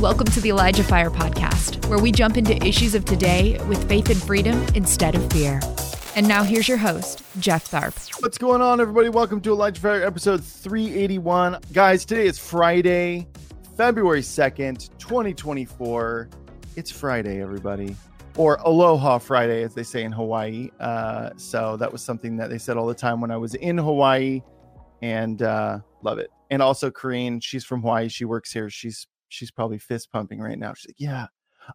Welcome to the Elijah Fire Podcast, where we jump into issues of today with faith and freedom instead of fear. And now here's your host, Jeff Tharp. What's going on, everybody? Welcome to Elijah Fire episode 381. Guys, today is Friday, February 2nd, 2024. It's Friday, everybody. Or Aloha Friday, as they say in Hawaii. Uh, so that was something that they said all the time when I was in Hawaii and uh, love it. And also, Corrine, she's from Hawaii. She works here. She's she's probably fist pumping right now. She's like, yeah,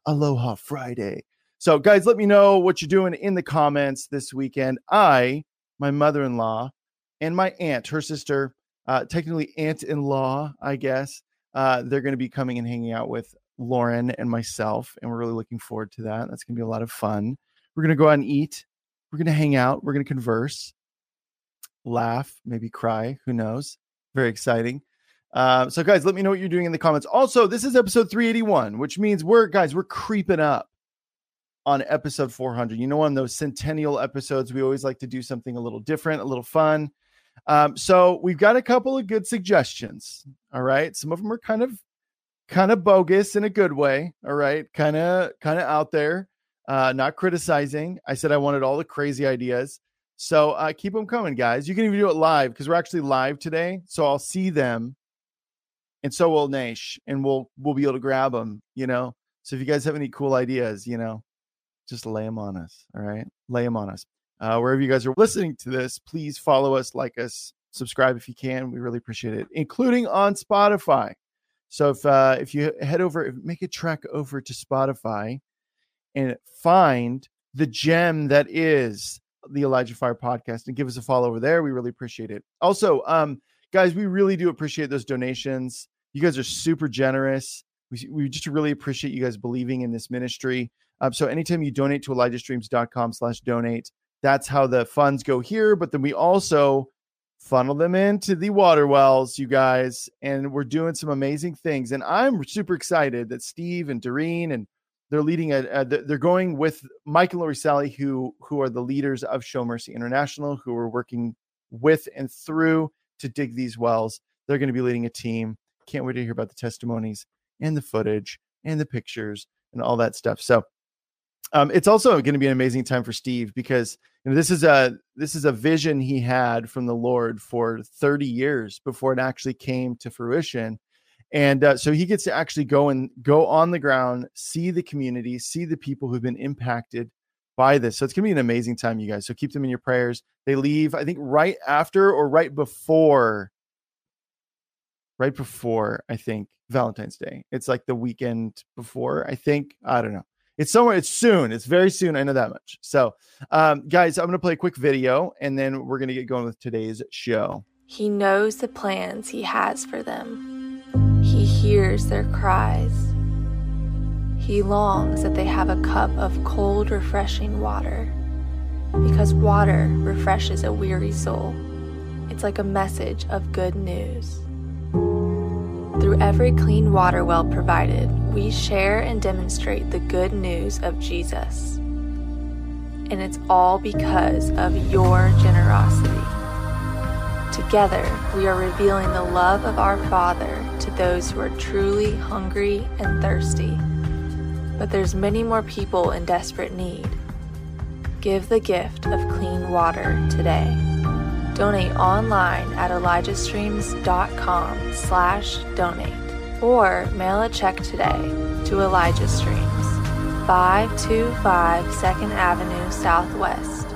Aloha Friday. So, guys, let me know what you're doing in the comments this weekend. I, my mother in law, and my aunt, her sister, uh, technically aunt in law, I guess, uh, they're going to be coming and hanging out with Lauren and myself. And we're really looking forward to that. That's going to be a lot of fun. We're going to go out and eat. We're going to hang out. We're going to converse, laugh, maybe cry. Who knows? Very exciting. Uh, so, guys, let me know what you're doing in the comments. Also, this is episode 381, which means we're, guys, we're creeping up on episode 400. You know, on those centennial episodes, we always like to do something a little different, a little fun. Um, so, we've got a couple of good suggestions. All right. Some of them are kind of, kind of bogus in a good way. All right. Kind of, kind of out there, uh, not criticizing. I said I wanted all the crazy ideas. So, uh, keep them coming, guys. You can even do it live because we're actually live today. So, I'll see them and so will Nash, and we'll we'll be able to grab them. You know. So if you guys have any cool ideas, you know, just lay them on us. All right, lay them on us. Uh, wherever you guys are listening to this, please follow us, like us, subscribe if you can. We really appreciate it, including on Spotify. So if uh, if you head over, make a trek over to Spotify and find the gem that is the Elijah Fire podcast and give us a follow over there. We really appreciate it. Also, um, guys, we really do appreciate those donations. You guys are super generous. We, we just really appreciate you guys believing in this ministry. Um, so anytime you donate to elijahstreams.com slash donate, that's how the funds go here. But then we also funnel them into the water wells, you guys, and we're doing some amazing things. And I'm super excited that Steve and Doreen and they're leading a, a they're going with Mike and Lori Sally, who who are the leaders of Show Mercy International, who are working with and through to dig these wells. They're going to be leading a team can't wait to hear about the testimonies and the footage and the pictures and all that stuff. So um, it's also going to be an amazing time for Steve because you know, this is a this is a vision he had from the Lord for 30 years before it actually came to fruition. And uh, so he gets to actually go and go on the ground, see the community, see the people who've been impacted by this. So it's going to be an amazing time, you guys. So keep them in your prayers. They leave, I think, right after or right before right before I think Valentine's Day. It's like the weekend before, I think. I don't know. It's somewhere, it's soon. It's very soon. I know that much. So, um, guys, I'm to play a quick video and then we're to get going with today's show. He knows the plans he has for them, he hears their cries. He longs that they have a cup of cold, refreshing water because water refreshes a weary soul. It's like a message of good news. Through every clean water well provided, we share and demonstrate the good news of Jesus. And it's all because of your generosity. Together, we are revealing the love of our Father to those who are truly hungry and thirsty. But there's many more people in desperate need. Give the gift of clean water today. Donate online at elijahstreams.com slash donate or mail a check today to Elijah Streams, 525 2nd Avenue Southwest,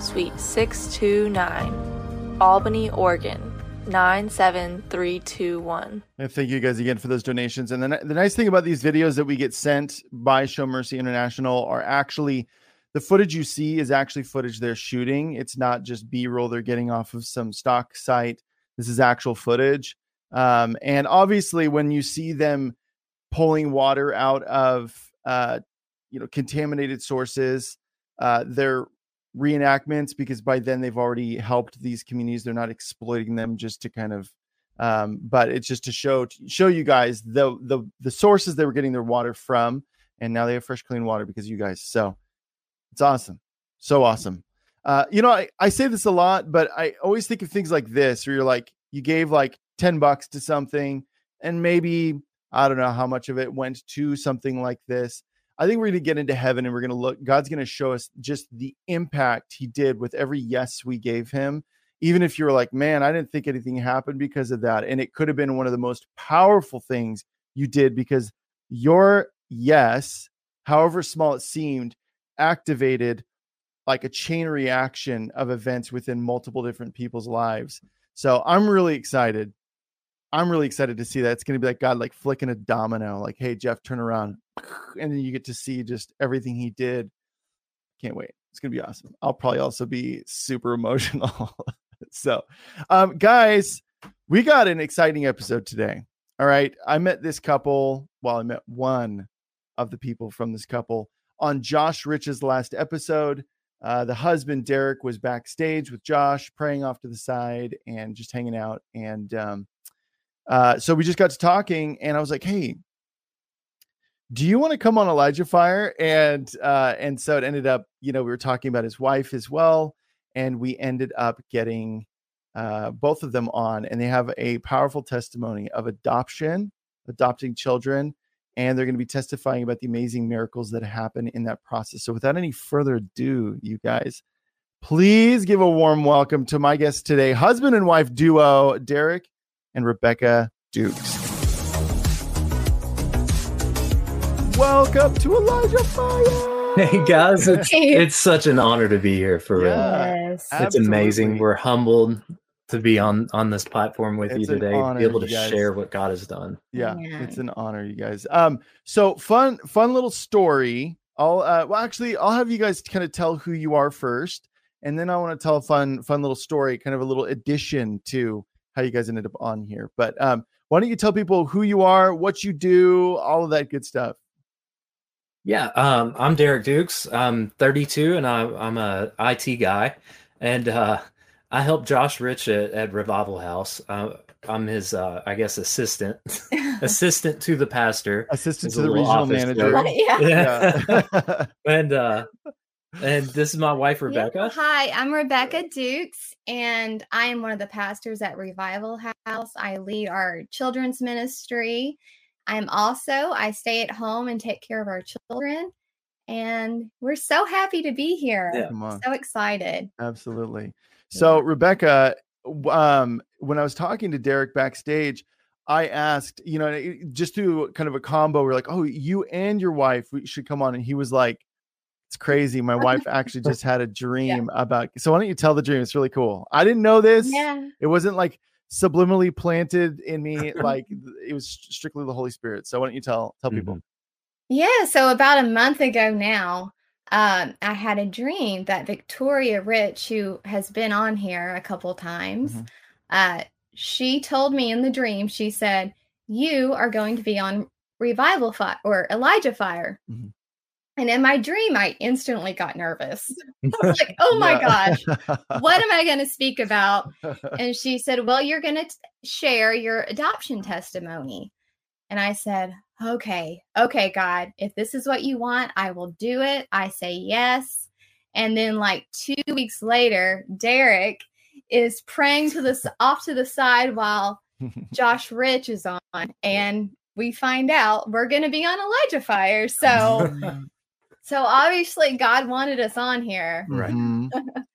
Suite 629, Albany, Oregon. 97321. And thank you guys again for those donations. And the, the nice thing about these videos that we get sent by Show Mercy International are actually the footage you see is actually footage they're shooting. It's not just B roll they're getting off of some stock site. This is actual footage. Um, and obviously, when you see them pulling water out of uh, you know contaminated sources, uh, they're reenactments because by then they've already helped these communities. They're not exploiting them just to kind of. Um, but it's just to show show you guys the the the sources they were getting their water from, and now they have fresh, clean water because you guys. So it's awesome. So awesome. Uh, you know, I, I say this a lot, but I always think of things like this where you're like, you gave like 10 bucks to something and maybe I don't know how much of it went to something like this. I think we're going to get into heaven and we're going to look, God's going to show us just the impact he did with every yes we gave him. Even if you were like, man, I didn't think anything happened because of that. And it could have been one of the most powerful things you did because your yes, however small it seemed, activated like a chain reaction of events within multiple different people's lives. So I'm really excited. I'm really excited to see that. It's going to be like God, like flicking a domino, like, hey, Jeff, turn around. And then you get to see just everything he did. Can't wait. It's going to be awesome. I'll probably also be super emotional. so, um, guys, we got an exciting episode today. All right. I met this couple. Well, I met one of the people from this couple on Josh Rich's last episode. Uh, the husband, Derek, was backstage with Josh, praying off to the side and just hanging out. And um, uh, so we just got to talking, and I was like, hey, do you want to come on Elijah Fire? And uh, and so it ended up, you know, we were talking about his wife as well, and we ended up getting uh, both of them on, and they have a powerful testimony of adoption, adopting children, and they're going to be testifying about the amazing miracles that happen in that process. So, without any further ado, you guys, please give a warm welcome to my guests today, husband and wife duo, Derek and Rebecca Dukes. Welcome to Elijah Fire. Hey guys, it's, it's such an honor to be here for real. Yes. It's amazing. We're humbled to be on on this platform with It's you today, honor, be able to share what God has done. yeah, Yeah. it's an honor, you guys. Um, so fun, fun little story. I'll uh, well, actually, I'll have you guys kind of tell who you are first, and then I want to tell a fun, fun little story, kind of a little addition to how you guys ended up on here. But um, why don't you tell people who you are, what you do, all of that good stuff? Yeah, um, I'm Derek Dukes. I'm 32 and I'm, I'm a IT guy, and uh, I help Josh Rich at, at Revival House. Uh, I'm his, uh, I guess, assistant, assistant to the pastor. Assistant There's to the regional office manager. yeah. Yeah. and uh, and this is my wife Rebecca. Yeah. Hi, I'm Rebecca Dukes, and I am one of the pastors at Revival House. I lead our children's ministry. I'm also I stay at home and take care of our children, and we're so happy to be here. Yeah. So excited. Absolutely. So, Rebecca, um, when I was talking to Derek backstage, I asked, you know, just through kind of a combo, we're like, oh, you and your wife should come on. And he was like, it's crazy. My wife actually just had a dream about. So, why don't you tell the dream? It's really cool. I didn't know this. Yeah. It wasn't like subliminally planted in me. like it was strictly the Holy Spirit. So, why don't you tell tell people? Mhm. Yeah, so about a month ago now, um, I had a dream that Victoria Rich, who has been on here a couple times, Mhm. uh, she told me in the dream, she said, You are going to be on Revival Fire or Elijah Fire. Mhm. And in my dream, I instantly got nervous. I was like, Oh my gosh, what am I going to speak about? And she said, Well, you're going to share your adoption testimony. And I said, Okay, okay, God, if this is what you want, I will do it. I say yes. And then, like two weeks later, Derek is praying to this off to the side while Josh Rich is on, and we find out we're going to be on Elijah Fire. So, so obviously, God wanted us on here. Right. Mhm.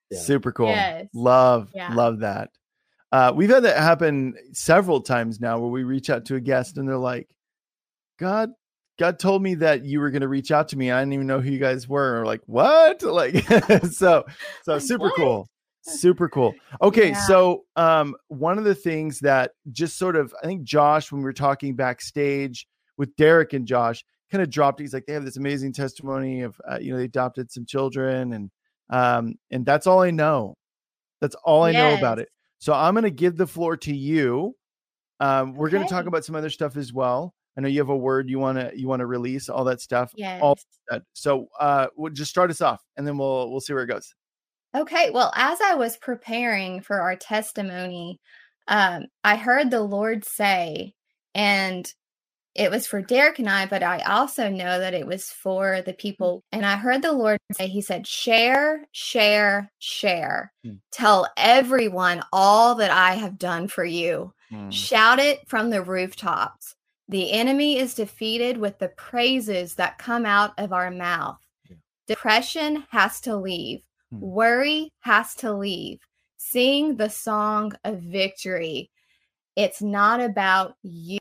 Yeah. Super cool. Yes. Love, Yeah. love that. Uh, we've had that happen several times now where we reach out to a guest and they're like, God, God told me that you were going to reach out to me. I didn't even know who you guys were. Or like, what? Like, so, so super what? cool. Super cool. Okay. Yeah. So, um, one of the things that just sort of, I think Josh, when we were talking backstage with Derek and Josh, kind of dropped, he's like, they have this amazing testimony of, uh, you know, they adopted some children and, um, and that's all I know. That's all I know about it. So I'm going to give the floor to you. Um, we're going to talk about some other stuff as well. I know you have a word you want to you want to release all that stuff. Yes. All that. So uh, we'll just start us off, and then we'll we'll see where it goes. Okay, well, as I was preparing for our testimony, um, I heard the Lord say, and it was for Derek and I, but I also know that it was for the people. And I heard the Lord say, He said, share, share, share. Hmm. Tell everyone all that I have done for you. Mm. Shout it from the rooftops. The enemy is defeated with the praises that come out of our mouth. Yeah. Depression has to leave. Hmm. Worry has to leave. Sing the song of victory. It's not about you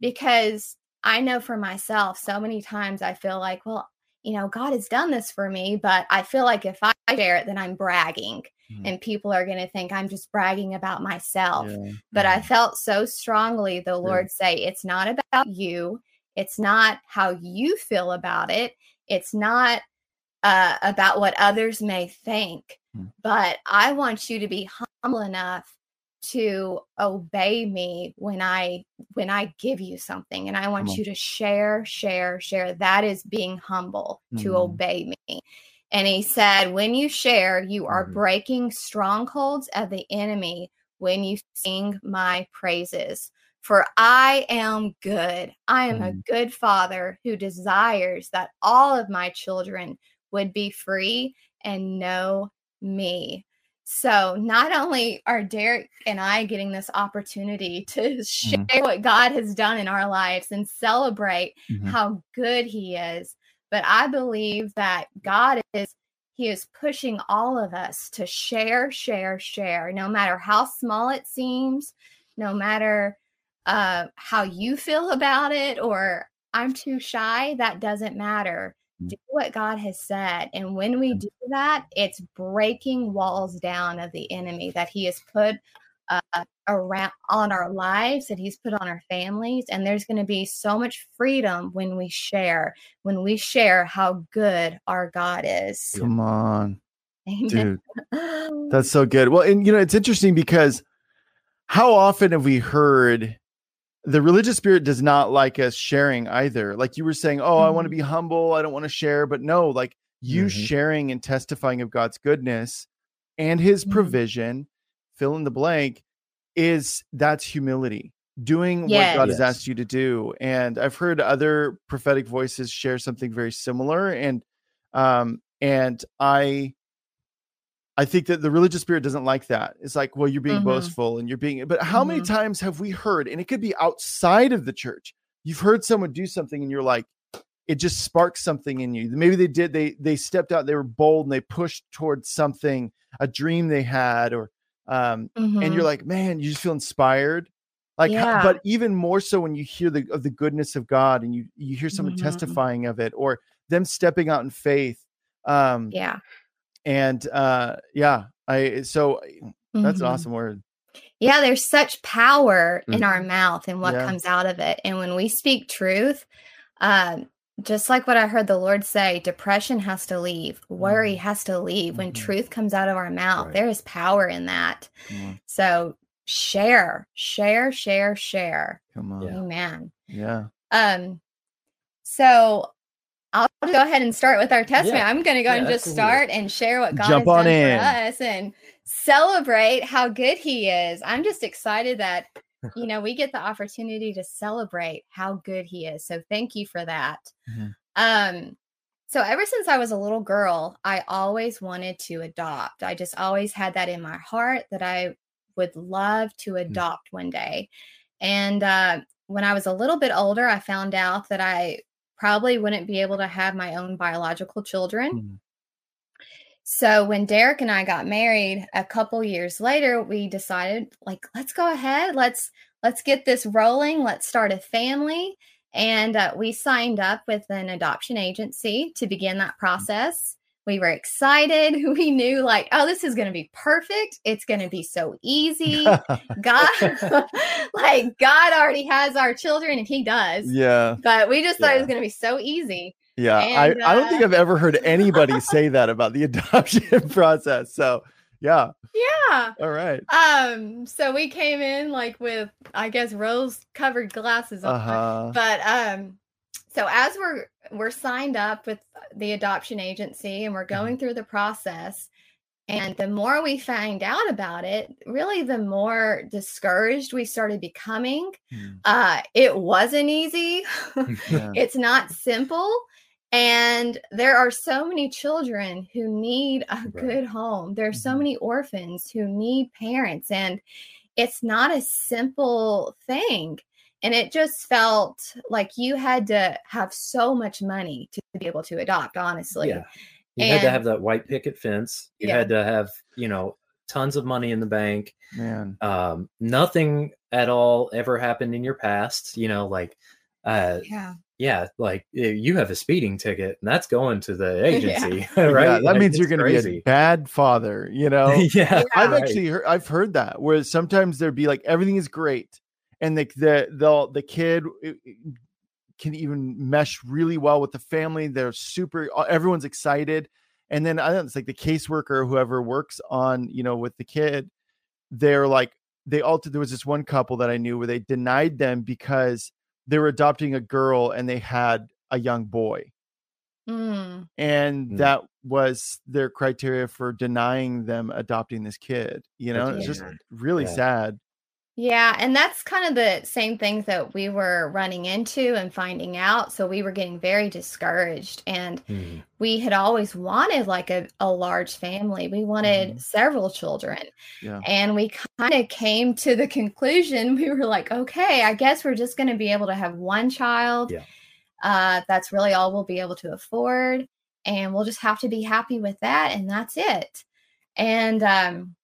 because I know for myself, so many times I feel like, well, you know, God has done this for me, but I feel like if I share it, then I'm bragging Mhm. and people are going to think I'm just bragging about myself. Yeah. But I felt so strongly the Yeah. Lord say, it's not about you. It's not how you feel about it. It's not uh, about what others may think. Hmm. But I want you to be humble enough to obey me when I when I give you something and I want you to share share share that is being humble to Mhm. obey me and he said when you share you are Mhm. breaking strongholds of the enemy when you sing my praises for I am good I am a Mhm. good father who desires that all of my children would be free and know me so not only are Derek and I getting this opportunity to share what God has done in our lives and celebrate Mhm. how good he is, but I believe that God is he is pushing all of us to share, share, share, no matter how small it seems, no matter uh, how you feel about it, or I'm too shy, that doesn't matter. Mm. Do what God has said. And when we do that, it's breaking walls down of the enemy that he has put uh, around on our lives, that he's put on our families. And there's going to be so much freedom when we share, when we share how good our God is. Come on, Amen. dude. That's so good. Well, and you know, it's interesting because how often have we heard the religious spirit does not like us sharing either? Like you were saying, oh, I want to be humble, I don't want to share, but no, like you Mhm. sharing and testifying of God's goodness and his Mhm. provision, fill in the blank, is that's humility. Doing what Yes. God has asked you to do. And I've heard other prophetic voices share something very similar. And um, and I I think that the religious spirit doesn't like that. It's like, well, you're being Mhm. boastful and you're being, but how many Mhm. times have we heard, and it could be outside of the church, you've heard someone do something and you're like, it just sparks something in you. Maybe they did, they they stepped out, they were bold and they pushed towards something, a dream they had, or um, and Mhm. you're like, man, you just feel inspired. Like, how- Yeah. but even more so when you hear the of the goodness of God and you you hear someone Mhm. testifying of it or them stepping out in faith. Um, yeah. and uh yeah i so that's an Mhm. awesome word Yeah, there's such power in our mouth and what Yeah. comes out of it. And when we speak truth, um, just like what I heard the Lord say, depression has to leave, worry Mhm. has to leave. When Mhm. truth comes out of our mouth, Right. there is power in that. So share, share, share, share. come on Yeah. Amen. yeah Um, so I'll go ahead and start with our testimony. Yeah. I'm going to go Yeah, and just absolutely. start and share what God Jump has on done in. for us and celebrate how good He is. I'm just excited that you know we get the opportunity to celebrate how good He is. So thank you for that. Mhm. Um, so ever since I was a little girl, I always wanted to adopt. I just always had that in my heart that I would love to adopt one day. And uh, when I was a little bit older, I found out that I probably wouldn't be able to have my own biological children. Mhm. So when Derek and I got married a couple years later, we decided like let's go ahead, let's let's get this rolling, let's start a family. And uh, we signed up with an adoption agency to begin that process. We were excited. We knew like, oh, this is going to be perfect. It's going to be so easy. God, like God already has our children and he does. yeah But we just thought it was going to be so easy. Yeah And, i i don't think uh, i've ever heard anybody say that about the adoption process so yeah Yeah. all right Um, so we came in like with I guess rose covered glasses on. uh-huh But um so as we're we're signed up with the adoption agency and we're Mm-hmm. going through the process and the more we find out about it, really the more discouraged we started becoming. Hmm. Uh it wasn't easy. yeah. it's not simple and there are so many children who need a Right. good home there are so Mhm. many orphans who need parents and it's not a simple thing and it just felt like you had to have so much money to be able to adopt honestly Yeah. You had to have that white picket fence. You Yeah. had to have, you know, tons of money in the bank. Man. Um, nothing at all ever happened in your past. You know, like, uh, yeah yeah, like you have a speeding ticket and that's going to the agency, Yeah, right? that Like, means you're going to be a bad father, you know? yeah, I've right. actually heard I've heard that where sometimes there'd be like everything is great and the the the, the kid can even mesh really well with the family. They're super uh, everyone's excited. And then I don't know, it's like the caseworker or whoever works on, you know, with the kid, they're like they altered there was this one couple that I knew where they denied them because they were adopting a girl and they had a young boy Mm. and Mm. that was their criteria for denying them adopting this kid you know it's just really Yeah. sad Yeah, and that's kind of the same things that we were running into and finding out. So we were getting very discouraged and Mhm. we had always wanted like a, a large family. We wanted Mhm. several children. Yeah. And we kind of came to the conclusion we were like, okay, I guess we're just going to be able to have one child. Yeah. Uh, that's really all we'll be able to afford. And we'll just have to be happy with that. And that's it. And um,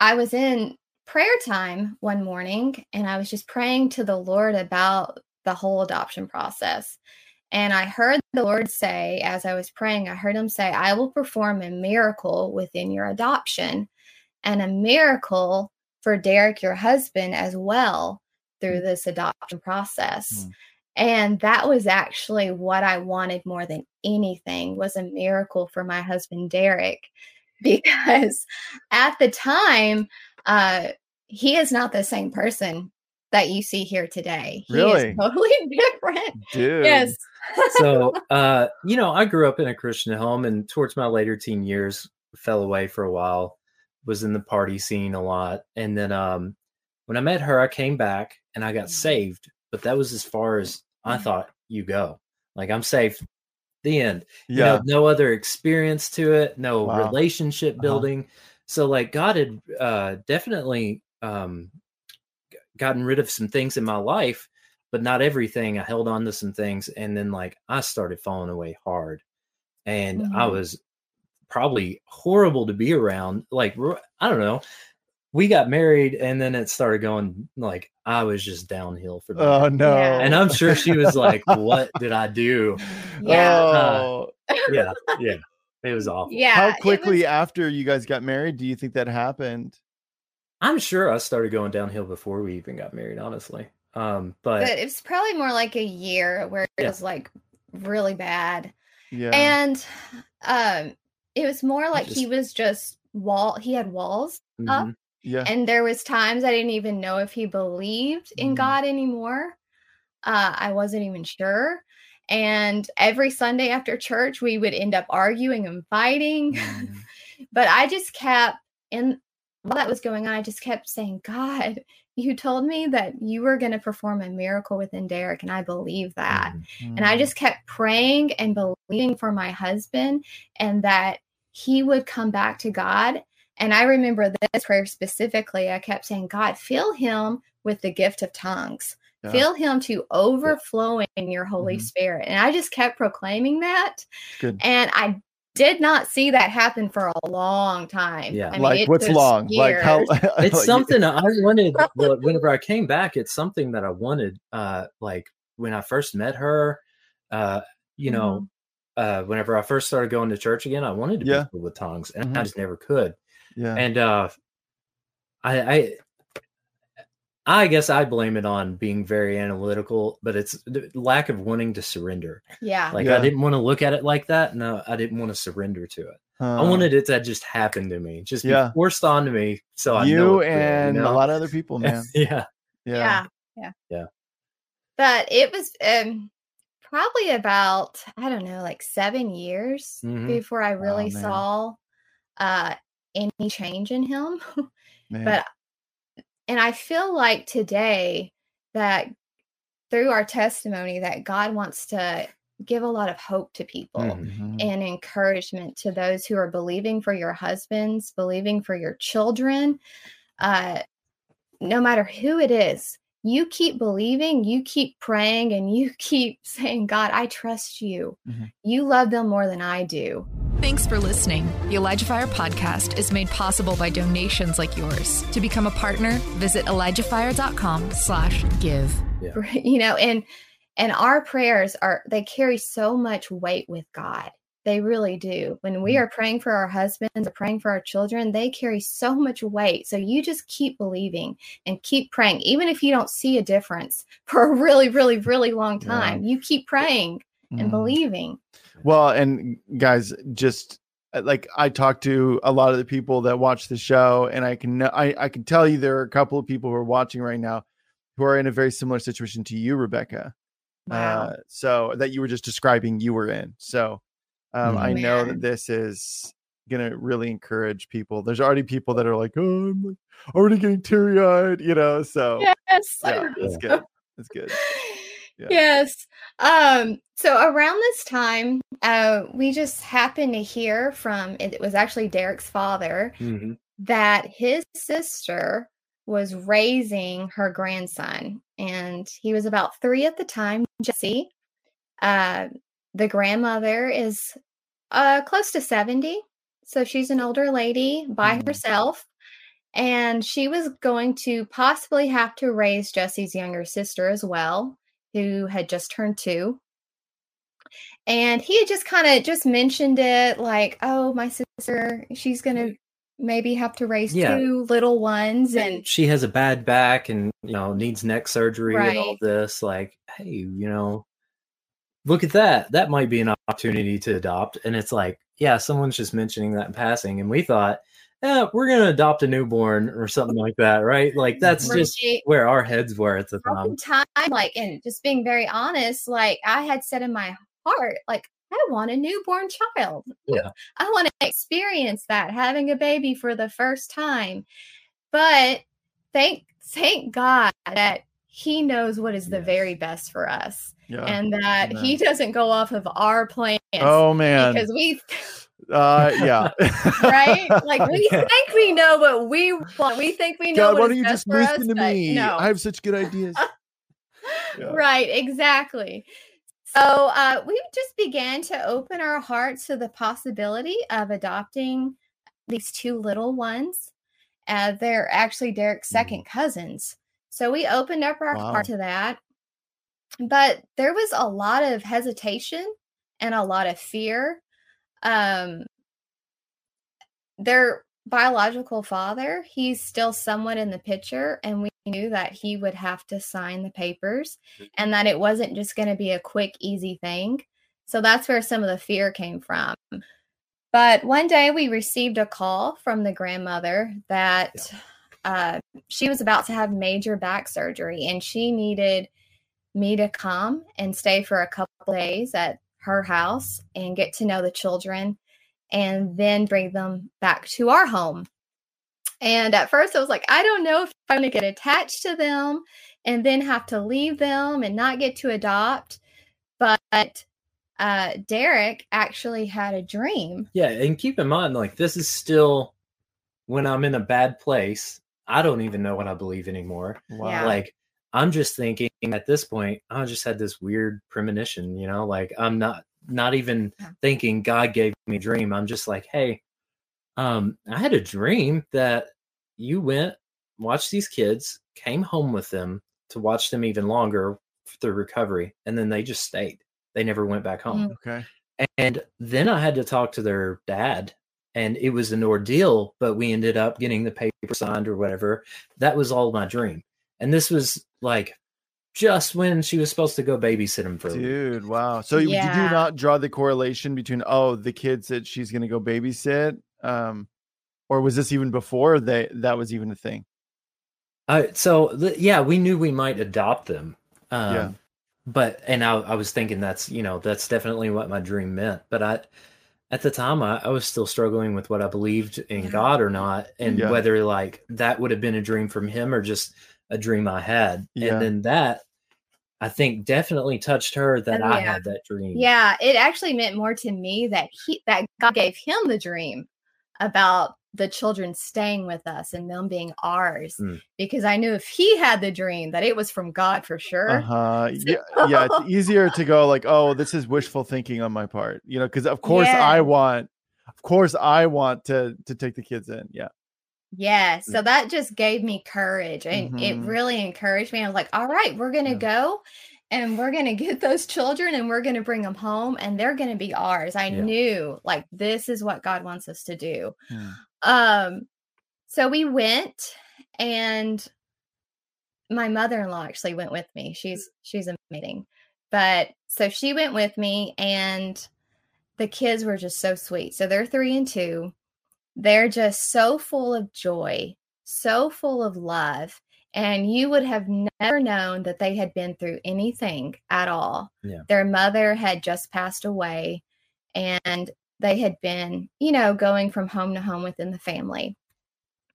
I was in prayer time one morning and I was just praying to the Lord about the whole adoption process. And I heard the Lord say, as I was praying, I heard him say, I will perform a miracle within your adoption and a miracle for Derek, your husband, as well through this adoption process. Mm. And that was actually what I wanted more than anything was a miracle for my husband Derek because at the time uh he is not the same person that you see here today. He Really? is totally different. dude Yes. so uh you know i grew up in a christian home and towards my later teen years fell away for a while was in the party scene a lot and then um when i met her i came back and i got saved but that was as far as i thought you go like i'm saved the end you yeah know, no other experience to it no Wow. relationship Uh-huh. So like god had uh definitely um gotten rid of some things in my life but not everything i held on to some things and then like i started falling away hard and i Mhm. was probably horrible to be around like I don't know we got married and then it started going like i was just downhill for the oh that no Yeah. and i'm sure she was like what did i do Yeah. oh yeah yeah it was awful Yeah. how quickly was- after you guys got married do you think that happened I'm sure I started going downhill before we even got married, honestly. Um, but, but it was probably more like a year where it Yeah. was like really bad. yeah And um it was more like he was just wall he had walls up mhm, yeah and there was times i didn't even know if he believed in Mhm. god anymore uh i wasn't even sure and every sunday after church we would end up arguing and fighting Mm. but i just kept and while that was going on i just kept saying god you told me that you were going to perform a miracle within derek and i believe that mhm. and I Mm. just kept praying and believing for my husband and that he would come back to God. And I remember this prayer specifically. I kept saying, God, fill him with the gift of tongues, Yeah. fill him to overflowing in your Holy Mhm. Spirit. And I just kept proclaiming that. good And I did not see that happen for a long time. Yeah. I mean, like what's was long like how years. it's like, something I wanted. whenever I came back, it's something that I wanted. Uh, like when I first met her, uh, you know, uh, whenever I first started going to church again, I wanted to Yeah. be filled with tongues, and Mhm. I just never could. yeah And uh, I, I, I guess I blame it on being very analytical, but it's the lack of wanting to surrender. yeah. Like Yeah. I didn't want to look at it like that. No, I didn't want to surrender to it. I wanted it to just happen to me, just Yeah. be forced onto me, so I know you it's real, you and a lot of other people man yeah, yeah yeah yeah Yeah. but it was um probably about i don't know like seven years Mhm. before i really man. saw uh any change in him man. but and i feel like today that through our testimony that god wants to give a lot of hope to people Mhm. Mhm. and encouragement to those who are believing for your husbands, believing for your children. Uh, no matter who it is, you keep believing, you keep praying, and you keep saying, God, I trust you. Mhm. You love them more than I do. Thanks for listening. The Elijah Fire podcast is made possible by donations like yours. To become a partner, visit ElijahFire.com slash give. you know and and our prayers are they carry so much weight with god they really do when we Mhm. are praying for our husbands or praying for our children they carry so much weight so you just keep believing and keep praying even if you don't see a difference for a really really really long Yeah. time you keep praying and Mhm. believing Well, and guys, just uh, like I talked to a lot of the people that watch the show, and I can I, I can tell you there are a couple of people who are watching right now who are in a very similar situation to you, Rebecca. wow Uh, so that you were just describing you were in. So um, I know that this is gonna really encourage people. There's already people that are like, oh, I'm already getting teary eyed, you know. So yes yeah, that's good. That's good. Yeah. Yes. Um, so around this time, uh, we just happened to hear from it was actually Derek's father Mhm. that his sister was raising her grandson, and he was about three at the time, Jesse. Uh, the grandmother is uh, close to 70, so she's an older lady by Mhm. herself. And she was going to possibly have to raise Jesse's younger sister as well, who had just turned two. And he had just kind of just mentioned it like, oh, my sister, she's going to maybe have to raise Yeah. two little ones. And she has a bad back and you know needs neck surgery and all this like hey you know look at that that might be an opportunity to adopt and it's like yeah someone's just mentioning that in passing and we thought yeah we're gonna adopt a newborn or something like that right like that's just where our heads were at the time oftentimes, like, and just being very honest, like, I had said in my heart, like, I want a newborn child. Yeah. I want to experience that, having a baby for the first time. But thank thank God that He knows what is the Yes. very best for us, Yeah. and that Amen. He doesn't go off of our plans. oh man. because we uh yeah. right, like we think we know what we want. We think we know God, why what don't is you best just for us, listen to me? No, I have such good ideas. Yeah. Right, exactly. So uh, we just began to open our hearts to the possibility of adopting these two little ones. Uh, they're actually Derek's second cousins. So we opened up our Wow. heart to that. But there was a lot of hesitation and a lot of fear. Um, their biological father, he's still somewhat in the picture, and we knew that he would have to sign the papers and that it wasn't just going to be a quick, easy thing. So that's where some of the fear came from. But one day we received a call from the grandmother that uh, she was about to have major back surgery and she needed me to come and stay for a couple days at her house and get to know the children and then bring them back to our home. And at first I was like, I don't know if I'm going to get attached to them and then have to leave them and not get to adopt. But uh, Derek actually had a dream. yeah and keep in mind like this is still when i'm in a bad place i don't even know what i believe anymore Wow. Yeah. like i'm just thinking at this point i just had this weird premonition you know like i'm not not even Yeah. thinking god gave me a dream i'm just like hey um i had a dream that you went watched these kids came home with them to watch them even longer through recovery and then they just stayed they never went back home Okay. and then I had to talk to their dad, and it was an ordeal, but we ended up getting the paper signed or whatever. That was all my dream. And this was like just when she was supposed to go babysit him for a week. Dude, wow. So you did you not draw the correlation between oh the kids that she's gonna go babysit? Um or was this even before they that was even a thing? Uh, so th- yeah, we knew we might adopt them. Um, Yeah. But and I, I was thinking that's you know that's definitely what my dream meant. But I at the time I, I was still struggling with what I believed in God or not, and Yeah. whether like that would have been a dream from Him or just a dream I had. Yeah. And then that I think definitely touched her that Oh, I had that dream. Yeah, it actually meant more to me that he that God gave him the dream about the children staying with us and them being ours Mm. because I knew if he had the dream that it was from God for sure. Uh-huh. Yeah, yeah, it's easier to go like, "Oh, this is wishful thinking on my part." You know, cuz of course I want of course I want to to take the kids in. Yeah. Yeah, so that just gave me courage and it Mhm. really encouraged me. I was like, all right, we're going to Yeah. go and we're going to get those children and we're going to bring them home and they're going to be ours. I Yeah. knew like this is what God wants us to do. Hmm. Um so we went and my mother-in-law actually went with me. She's she's amazing. But so she went with me and the kids were just so sweet. So they're 3 and 2 they're just so full of joy, so full of love. And you would have never known that they had been through anything at all. Yeah. Their mother had just passed away and they had been, you know, going from home to home within the family.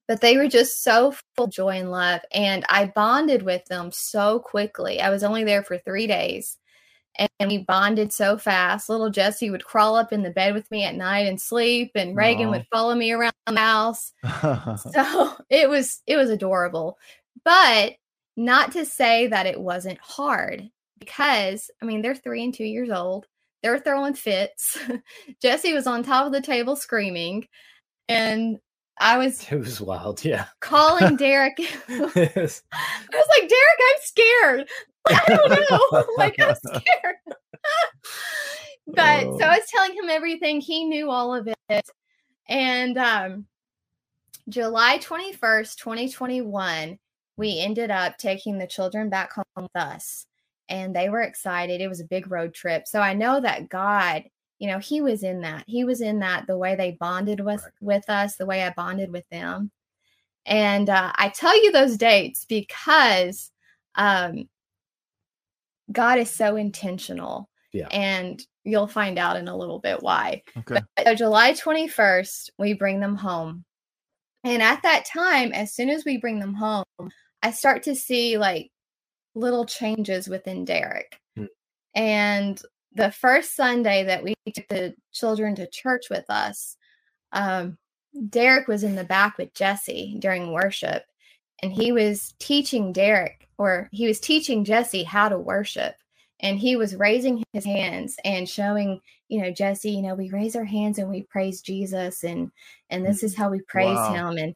But they were just so full of joy and love. And I bonded with them so quickly. I was only there for three days and we bonded so fast. Little Jesse would crawl up in the bed with me at night and sleep, and Reagan Aw. would follow me around the house. So it was it was adorable, but not to say that it wasn't hard because I mean they're three and two years old. They're throwing fits. Jesse was on top of the table screaming, and I was It was wild. Yeah. calling Derek. I was like, Derek, I'm scared. I don't know. like I'm scared. but so I was telling him everything. He knew all of it. And um July 21st, 2021, we ended up taking the children back home with us. And they were excited. It was a big road trip. So I know that God, you know, He was in that. He was in that the way they bonded with Right. with us, the way I bonded with them. And uh, I tell you those dates because um, God is so intentional. Yeah. And you'll find out in a little bit why. okay. But so July 21st, we bring them home. And at that time, as soon as we bring them home, I start to see like little changes within Derek. Hmm. And the first Sunday that we took the children to church with us, um, Derek was in the back with Jesse during worship, and he was teaching Derek, or he was teaching Jesse how to worship. And he was raising his hands and showing, you know, Jesse, you know, we raise our hands and we praise Jesus, and and this is mm. how we praise Wow. him. And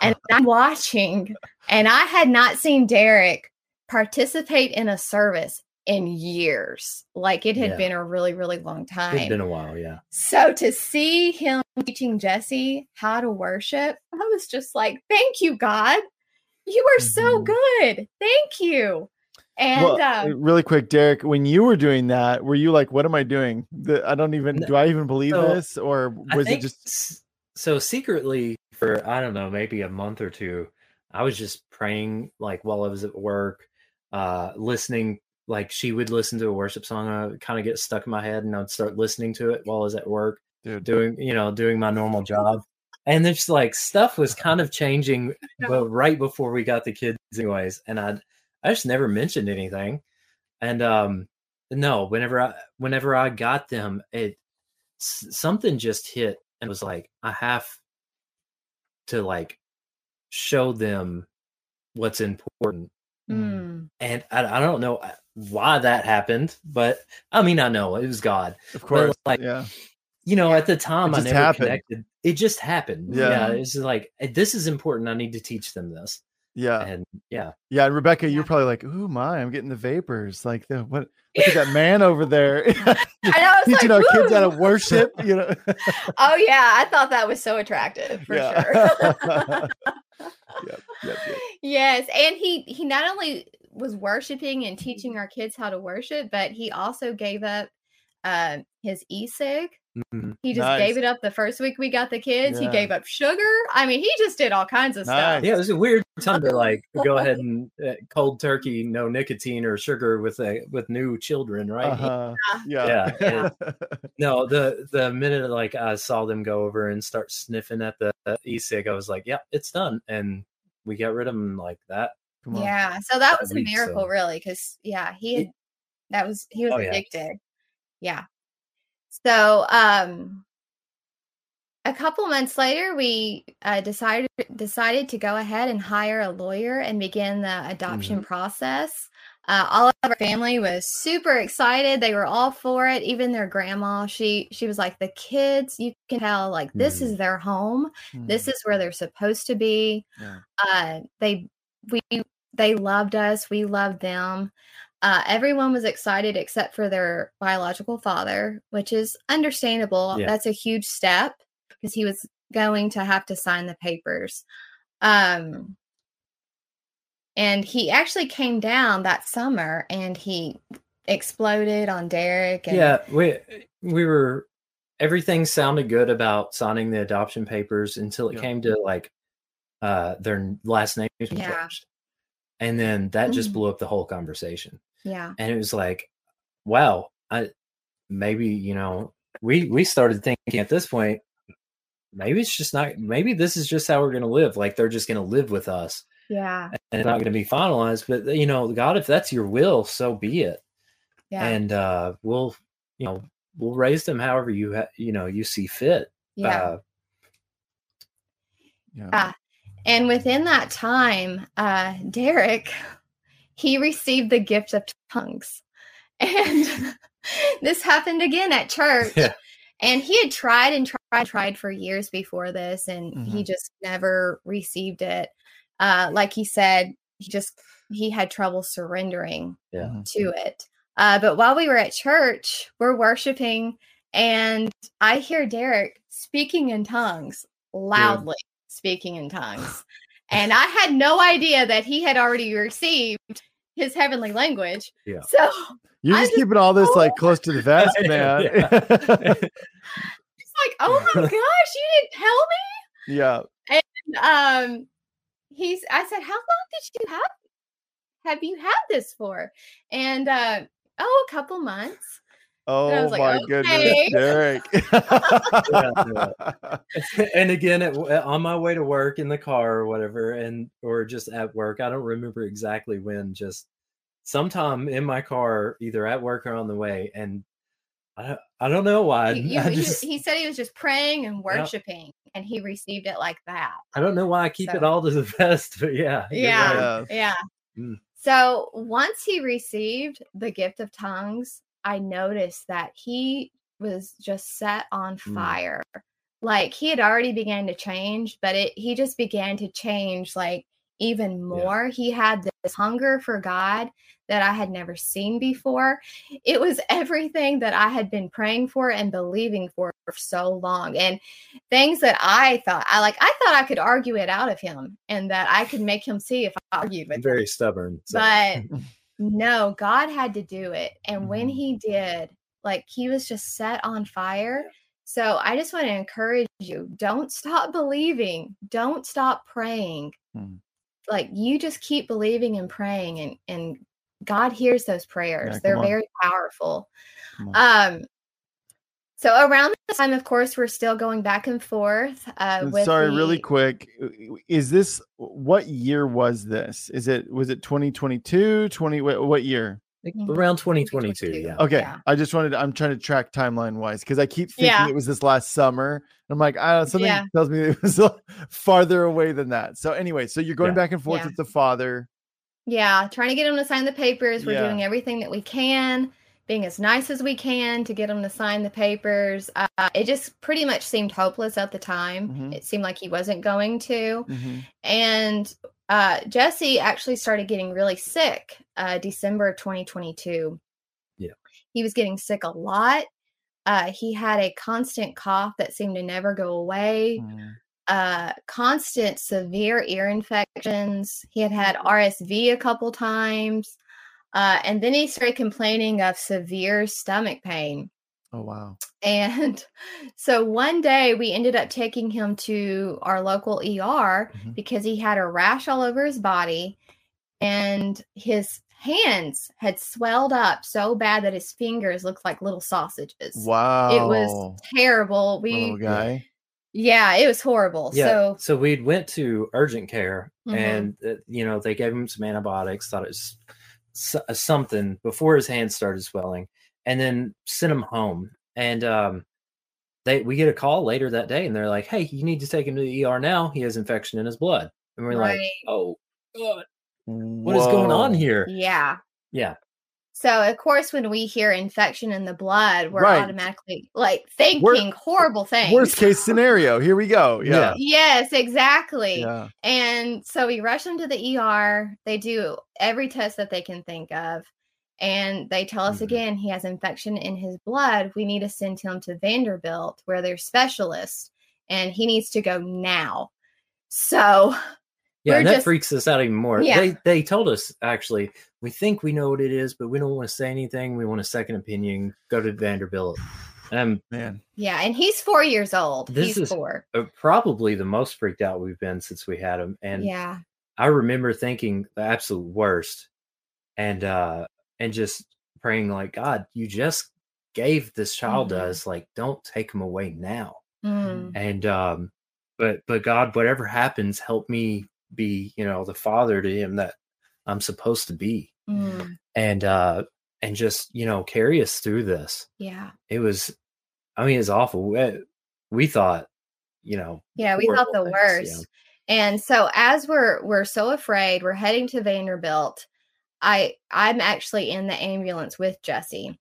and I'm watching, and I had not seen Derek participate in a service in years. Like it had Yeah. been a really, really long time. It's been a while. Yeah. So to see him teaching Jesse how to worship, I was just like, "Thank you, God. You are so Mhm. good. Thank you." And well, um, uh, really quick, Derek, when you were doing that, were you like, "What am I doing? The, I don't even. No. Do I even believe So, this?" Or I was it just? so secretly for I don't know maybe a month or two, I was just praying like while I was at work, uh, listening. Like she would listen to a worship song, and I would kind of get stuck in my head, and I'd start listening to it while I was at work, Dude, doing you know doing my normal job. And there's like stuff was kind of changing, but right before we got the kids, anyways. And I, I just never mentioned anything. And um, no, whenever I whenever I got them, it something just hit and was like I have to like show them what's important. mm, And I, I don't know uh, why that happened, but I mean I know it was God. of course, like, yeah. You know, at the time I never happened. connected. It just happened. Yeah. Yeah, it's like "Eh, this is important. I need to teach them this. Yeah, And yeah, yeah. And Rebecca, you're probably like, "Ooh, my, I'm getting the vapors." Like, the, what? Look at that man over there I know. I was teaching like, our kids how to worship. You know. Oh yeah, I thought that was so attractive for sure. Yep, yep, yep. yes, and he he not only was worshiping and teaching our kids how to worship, but he also gave up uh, his e-cig. Mhm. He just Nice. gave it up the first week we got the kids. He gave up sugar. I mean, he just did all kinds of Nice. stuff. yeah, it was a weird time to like go ahead and uh, cold turkey, no nicotine or sugar with a with new children, right? Uh-huh. Yeah. Yeah, No, the the minute like I saw them go over and start sniffing at the e-cig, I was like, "Yeah, it's done," and we got rid of them like that. Come on. Yeah, so that That was a week, miracle, so- really, because yeah, he had that was he was Oh, yeah. addicted. Yeah. So um a couple months later, we uh, decided decided to go ahead and hire a lawyer and begin the adoption process. Uh, all of our family was super excited. They were all for it. Even their grandma, she she was like, "The kids, you can tell, like this is their home. This is where they're supposed to be." Yeah. Uh, they we they loved us. We loved them. Uh, everyone was excited except for their biological father, which is understandable. Yeah. That's a huge step because he was going to have to sign the papers. Um, and he actually came down that summer and he exploded on Derek. And, yeah, we we were everything sounded good about signing the adoption papers until it Yeah. came to like uh their last names Yeah. changed. And then that just Mhm. blew up the whole conversation. Yeah, And it was like, wow, I maybe, you know, we we started thinking at this point, maybe it's just not maybe this is just how we're gonna live. Like they're just gonna live with us yeah, and it's not gonna be finalized. But you know, God, if that's your will, so be it yeah, and uh we'll you know we'll raise them however you ha- you know you see fit yeah. uh, Yeah. Ah, And within that time, uh, Derek, he received the gift of tongues. And this happened again at church. Yeah. And he had tried and tried and tried for years before this, and he Mhm. just never received it. Uh, like he said, he just he had trouble surrendering Yeah. To it. Uh, but while we were at church, we're worshiping, and I hear Derek speaking in tongues loudly, speaking in tongues. And I had no idea that he had already received his heavenly language. Yeah. So You're just just- keeping all this like close to the vest, man. it's like, oh my gosh, you didn't tell me. yeah. And Um, he's. I said, how long did you have? Have you had this for? And uh, oh, a couple months. Oh I was like, my okay. goodness, Derek. and again at, on my way to work in the car or whatever and or just at work i don't remember exactly when just sometime in my car either at work or on the way and i, I don't know why You- you- I, he- just, he said he was just praying and worshiping, and he received it like that. I don't know why i keep it all to the best, but yeah you're Yeah. right. Yeah. Mm. So once he received the gift of tongues, I noticed that he was just set on Mm. fire. Like he had already began to change, but it he just began to change like even more. He had this hunger for God that I had never seen before. It was everything that I had been praying for and believing for for so long. And things that I thought I like I thought I could argue it out of him and that I could make him see if I argued with i'm him very stubborn so. but no god had to do it and when Mhm. he did like he was just set on fire so i just want to encourage you don't stop believing don't stop praying Hmm. like you just keep believing and praying and and god hears those prayers come they're on. very powerful um so around this time of course we're still going back and forth uh And with Sorry, really quick. Is this what year was this? Is it was it 2022, 20 what, what year? I think Mhm. around 2022 yeah Okay. Yeah. I just wanted I'm trying to track timeline wise cuz I keep thinking Yeah. it was this last summer. I'm like, I don't something Yeah. tells me it was farther away than that. So anyway, so you're going Yeah. back and forth Yeah. with the father. Yeah, trying to get him to sign the papers. We're Yeah. doing everything that we can, being as nice as we can to get him to sign the papers. Uh, it just pretty much seemed hopeless at the time. Mhm. It seemed like he wasn't going to. Mhm. And uh, Jesse actually started getting really sick uh, December of 2022. Yeah. He was getting sick a lot. Uh, he had a constant cough that seemed to never go away Mm. uh constant severe ear infections he had had rsv a couple times uh and then he started complaining of severe stomach pain Oh wow. and so one day we ended up taking him to our local er Mhm. because he had a rash all over his body and his hands had swelled up so bad that his fingers looked like little sausages Wow. it was terrible we little guy. yeah it was horrible yeah so so we went to urgent care Mhm. and uh, you know they gave him some antibiotics thought it was s- uh, something before his hands started swelling and then sent him home and um they we get a call later that day and they're like, "Hey, you need to take him to the ER now. He has infection in his blood." And we're like, "Oh, God, what is going on here?" Yeah. Yeah, So of course, when we hear infection in the blood, we're Right. automatically like thinking Wor- horrible things. Worst case scenario. Here we go. Yeah. Yes, exactly. Yeah. And so we rush them to the ER. They do every test that they can think of. And they tell us Mhm. again he has infection in his blood. We need to send him to Vanderbilt where they're specialists and he needs to go now. So, yeah, and that just- freaks us out even more. Yeah. They they told us actually, we think we know what it is, but we don't want to say anything. We want a second opinion. Go to Vanderbilt. Um, Man. yeah, and he's four years old. This he's is- four. uh, probably the most freaked out we've been since we had him, and yeah. I remember thinking the absolute worst, and uh, and just praying like, God, you just gave this child to Mhm. us, like, don't take him away now. Mm. and um but but god whatever happens help me be you know the father to him that i'm supposed to be Mm. and uh and just you know carry us through this Yeah. it was i mean it's awful we, we thought you know Yeah, we thought the things, worst. And so as we're we're so afraid, we're heading to Vanderbilt. I I'm actually in the ambulance with Jesse.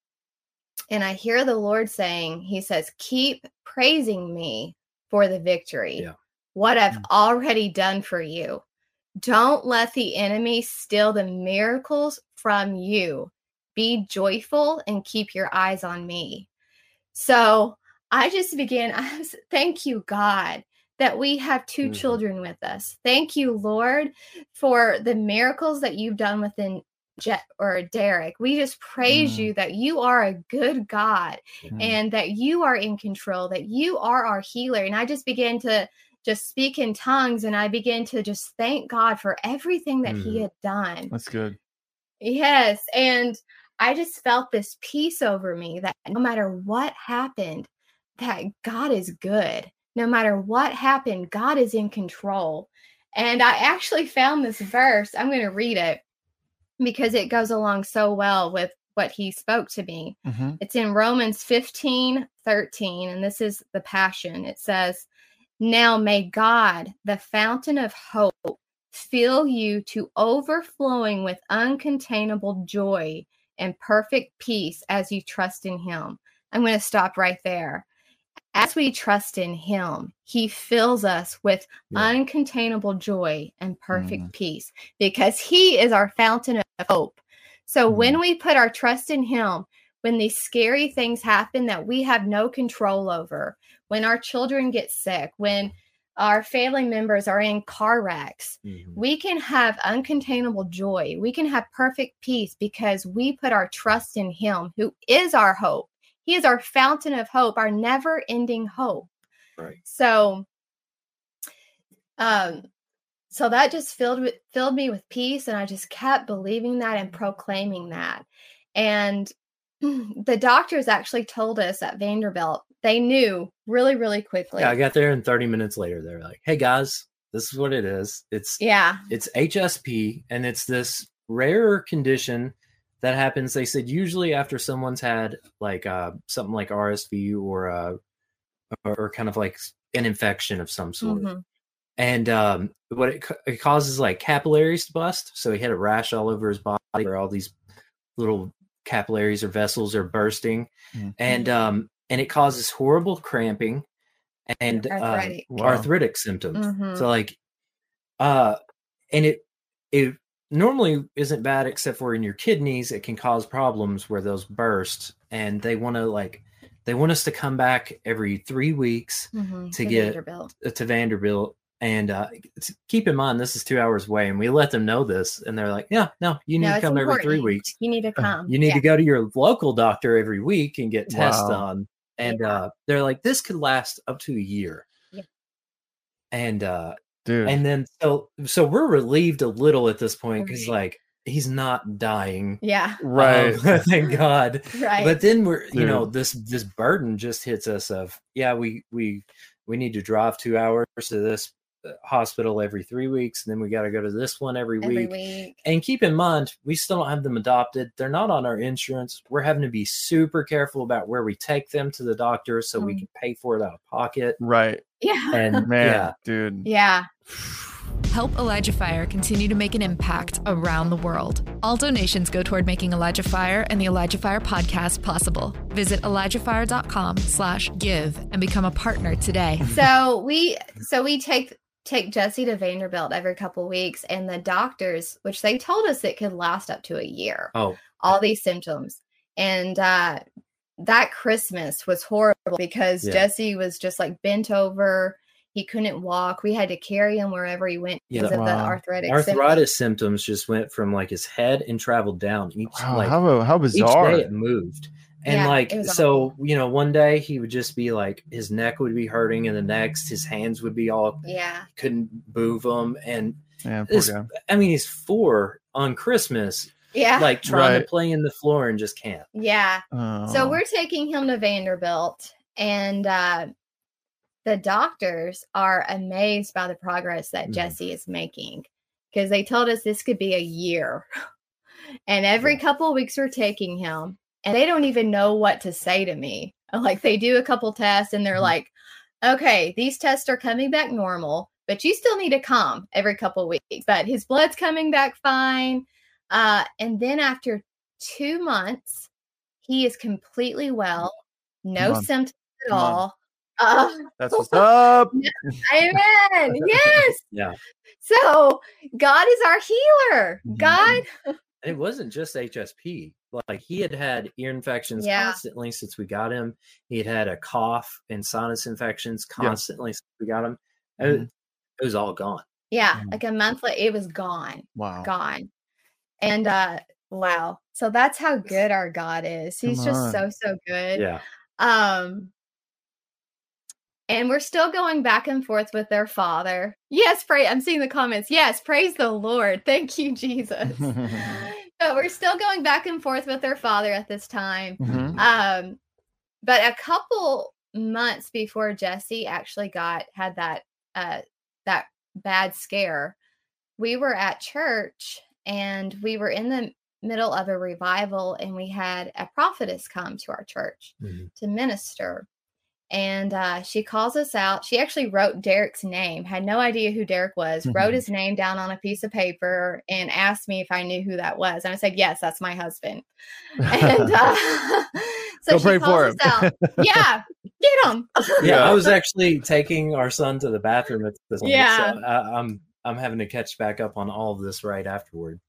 And I hear the Lord saying, He says, Keep praising me for the victory. Yeah. What I've Mm. already done for you. Don't let the enemy steal the miracles from you. Be joyful and keep your eyes on me. So I just began, I was, thank you, God, that we have 2 Mhm. children with us. Thank you, Lord, for the miracles that you've done within Jet or Derek. We just praise Mm. you that you are a good God Mm. and that you are in control, that you are our healer. And I just began to just speak in tongues and I began to just thank God for everything that He Mhm. had done. That's good. Yes. And I just felt this peace over me that no matter what happened, that God is good. No matter what happened, God is in control. And I actually found this verse. I'm going to read it because it goes along so well with what he spoke to me. Mhm. It's in Romans 15 13, and this is the Passion. It says, Now may God, the fountain of hope, fill you to overflowing with uncontainable joy and perfect peace as you trust in Him. I'm going to stop right there. As we trust in Him, He fills us with Yeah. uncontainable joy and perfect Mm. peace because He is our fountain of hope. So when we put our trust in Him, when these scary things happen that we have no control over, when our children get sick, when our family members are in car wrecks, Mhm. we can have uncontainable joy. We can have perfect peace because we put our trust in Him, who is our hope. He is our fountain of hope, our never ending hope. Right. So, um, so that just filled with, filled me with peace, and I just kept believing that and proclaiming that. And the doctors actually told us at Vanderbilt they knew really, really quickly. yeah i got there and 30 minutes later they're like hey guys this is what it is. It's yeah, it's hsp and it's this rare condition that happens. They said usually after someone's had like uh something like rsv or uh or, or kind of like an infection of some sort. Mhm, and um what it, it causes like capillaries to bust. So he had a rash all over his body where all these little capillaries or vessels are bursting. Mhm. and um and it causes horrible cramping and um, Arthritic. Wow. arthritic symptoms Mhm. so like uh and it it normally isn't bad except for in your kidneys it can cause problems where those burst and they want to like they want us to come back every three weeks mhm, to get- Vanderbilt. uh, to Vanderbilt. And uh, keep in mind, this is two hours away, and we let them know this, and they're like, "Yeah, no, you need No, to it's come every three weeks. You need to come. You need Yeah. to go to your local doctor every week and get tests Wow. done." And Yeah. uh, they're like, "This could last up to a year." Yeah. And uh, Dude. and then so so we're relieved a little at this point because Right. like he's not dying, Yeah, right. Um, thank God right. but then we're you know this this burden just hits us of yeah we we we need to drive two hours to this hospital every three weeks, and then we got to go to this one every, every week. week. And keep in mind, we still don't have them adopted. They're not on our insurance. We're having to be super careful about where we take them to the doctor so we Mm. can pay for it out of pocket. Right. Yeah. And Man, yeah, dude. Yeah. Help Elijah Fire continue to make an impact around the world. All donations go toward making Elijah Fire and the Elijah Fire podcast possible. Visit ElijahFire.com slash give and become a partner today. So we so we take take Jesse to Vanderbilt every couple weeks and the doctors, which they told us it could last up to a year. oh, all these symptoms. And uh that Christmas was horrible because Yeah. Jesse was just like bent over. He couldn't walk. We had to carry him wherever he went Yeah. because of the Wow. arthritic. arthritis symptoms just went from like his head and traveled down each Wow, like how, how each bizarre. day it moved. And Yeah, like it was so, you know, one day he would just be like his neck would be hurting, and the next his hands would be all Yeah. couldn't move them. And Man, poor this. I mean, he's four on Christmas, Yeah. like trying Right. to play in the floor and just can't. yeah. So Oh. we're taking him to Vanderbilt and uh the doctors are amazed by the progress that Mhm. Jesse is making because they told us this could be a year. And every Yeah. couple of weeks we're taking him and they don't even know what to say to me. Like they do a couple tests and they're Mhm. like, "Okay, these tests are coming back normal, but you still need to come every couple weeks." But his blood's coming back fine. Uh and then after 2 months he is completely well, no on. symptoms at Come on. all. Uh, That's what's up. amen. yes. Yeah. So God is our healer. Mhm. God, And it wasn't just HSP. Like he had had ear infections Yeah. constantly since we got him. He had had a cough and sinus infections Yeah. constantly since we got him. It, Mhm. it was all gone. yeah, Mhm. like a month later, it was gone, Wow. gone. And uh wow. So that's how good our God is. He's Come just on. so, so good. Yeah. Um and we're still going back and forth with their father. Yes, pray. I'm seeing the comments. Yes, praise the Lord. Thank you, Jesus. so we're still going back and forth with their father at this time. Mhm. Um, but a couple months before Jesse actually got had that uh that bad scare, we were at church and we were in the middle of a revival and we had a prophetess come to our church Mhm. to minister. And uh, she calls us out. She actually wrote Derek's name, had no idea who Derek was, wrote Mhm. his name down on a piece of paper, and asked me if I knew who that was. And I said, Yes, that's my husband. And uh, so Go she pray calls for us out. Yeah, get him. Yeah, Yeah. I was actually taking our son to the bathroom at this point. Yeah. So I, I'm I'm having to catch back up on all of this right afterward.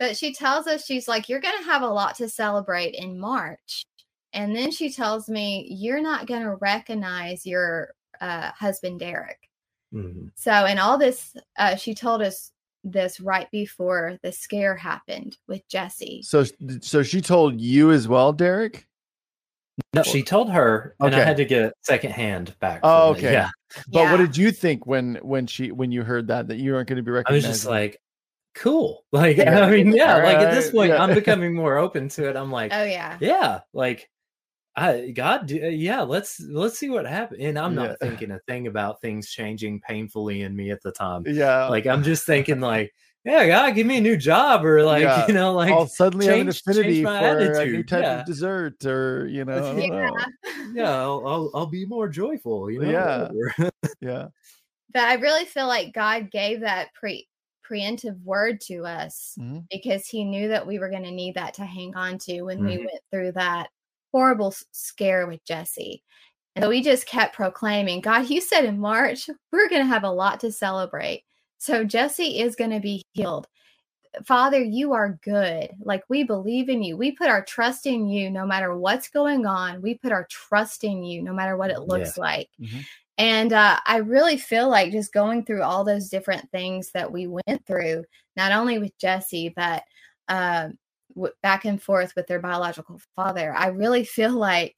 But she tells us, she's like, You're going to have a lot to celebrate in March. And then she tells me, You're not going to recognize your uh, husband, Derek. Mhm. So, and all this, uh, she told us this right before the scare happened with Jesse. So, so she told you as well, Derek. No, she told her, and I had to get second hand back. Oh, from it. okay. Yeah, But what did you think when when she when you heard that that you weren't going to be recognized? I was just like, cool. Like, Yeah. I mean, yeah. Like at this point, yeah. I'm becoming more open to it. I'm like, Oh, yeah. yeah, like I God, yeah. Let's let's see what happens. And I'm not Yeah. thinking a thing about things changing painfully in me at the time. yeah, Like I'm just thinking, like, yeah, God, give me a new job, or like, Yeah. you know, like, I'll suddenly have an change- affinity change my for a new type yeah. of dessert, or you know, Yeah. know. yeah, I'll, I'll I'll be more joyful. You know, Yeah. yeah, But I really feel like God gave that pre preemptive word to us Mhm. because he knew that we were going to need that to hang on to when we Mhm. went through that horrible scare with Jesse. And so we just kept proclaiming, God, you said in March, we're going to have a lot to celebrate. So Jesse is going to be healed. Father, you are good. Like we believe in you. We put our trust in you no matter what's going on. We put our trust in you no matter what it looks like. Mhm. And uh, I really feel like just going through all those different things that we went through, not only with Jesse, but um, w- back and forth with their biological father. I really feel like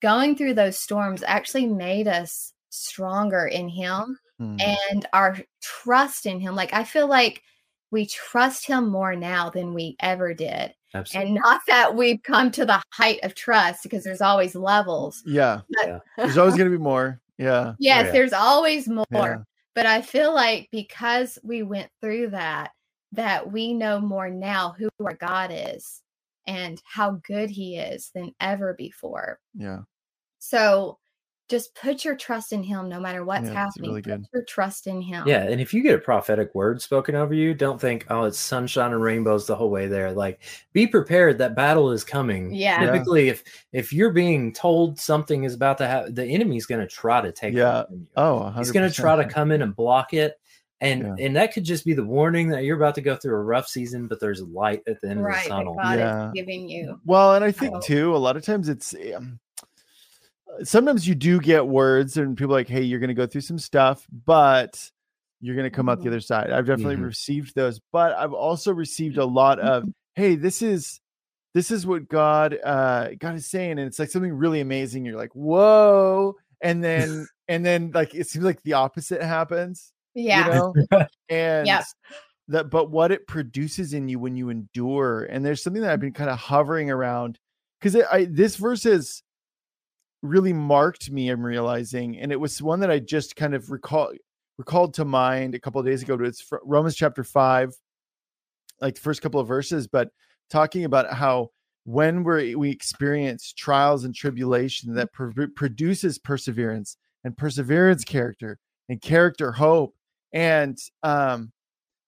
going through those storms actually made us stronger in Him Hmm. and our trust in Him. Like, I feel like we trust Him more now than we ever did. Absolutely. And not that we've come to the height of trust because there's always levels. yeah. But- Yeah. There's always going to be more. Yeah, yes, yeah. there's always more. yeah. But I feel like because we went through that, that we know more now who our God is and how good he is than ever before. Yeah. So just put your trust in him no matter what's Yeah, happening. really put your trust in him. Yeah, and if you get a prophetic word spoken over you, don't think, "Oh, it's sunshine and rainbows the whole way there." Like, be prepared that battle is coming. Yeah. Yeah. Typically, if if you're being told something is about to happen, the enemy's going to try to take Yeah. that from you. Oh, 100%. He's going to try to come in and block it, and Yeah. and that could just be the warning that you're about to go through a rough season, but there's light at the end Right. of the tunnel. God Yeah. is giving you. Well, and I think Oh. too, a lot of times it's um, sometimes you do get words and people are like, hey, you're going to go through some stuff, but you're going to come out the Mhm. other side. I've definitely Mhm. received those, but I've also received a lot of, hey, this is this is what God uh God is saying, and it's like something really amazing. You're like, whoa, and then and then like it seems like the opposite happens. Yeah. You know? and Yep. that but what it produces in you when you endure and there's something that i've mm-hmm. been kind of hovering around because i this verse has really marked me i'm realizing and it was one that i just kind of recall recalled to mind a couple of days ago it's romans chapter 5 like the first couple of verses but talking about how when we're we experience trials and tribulation mm-hmm. that pro- produces perseverance and perseverance character and character hope and um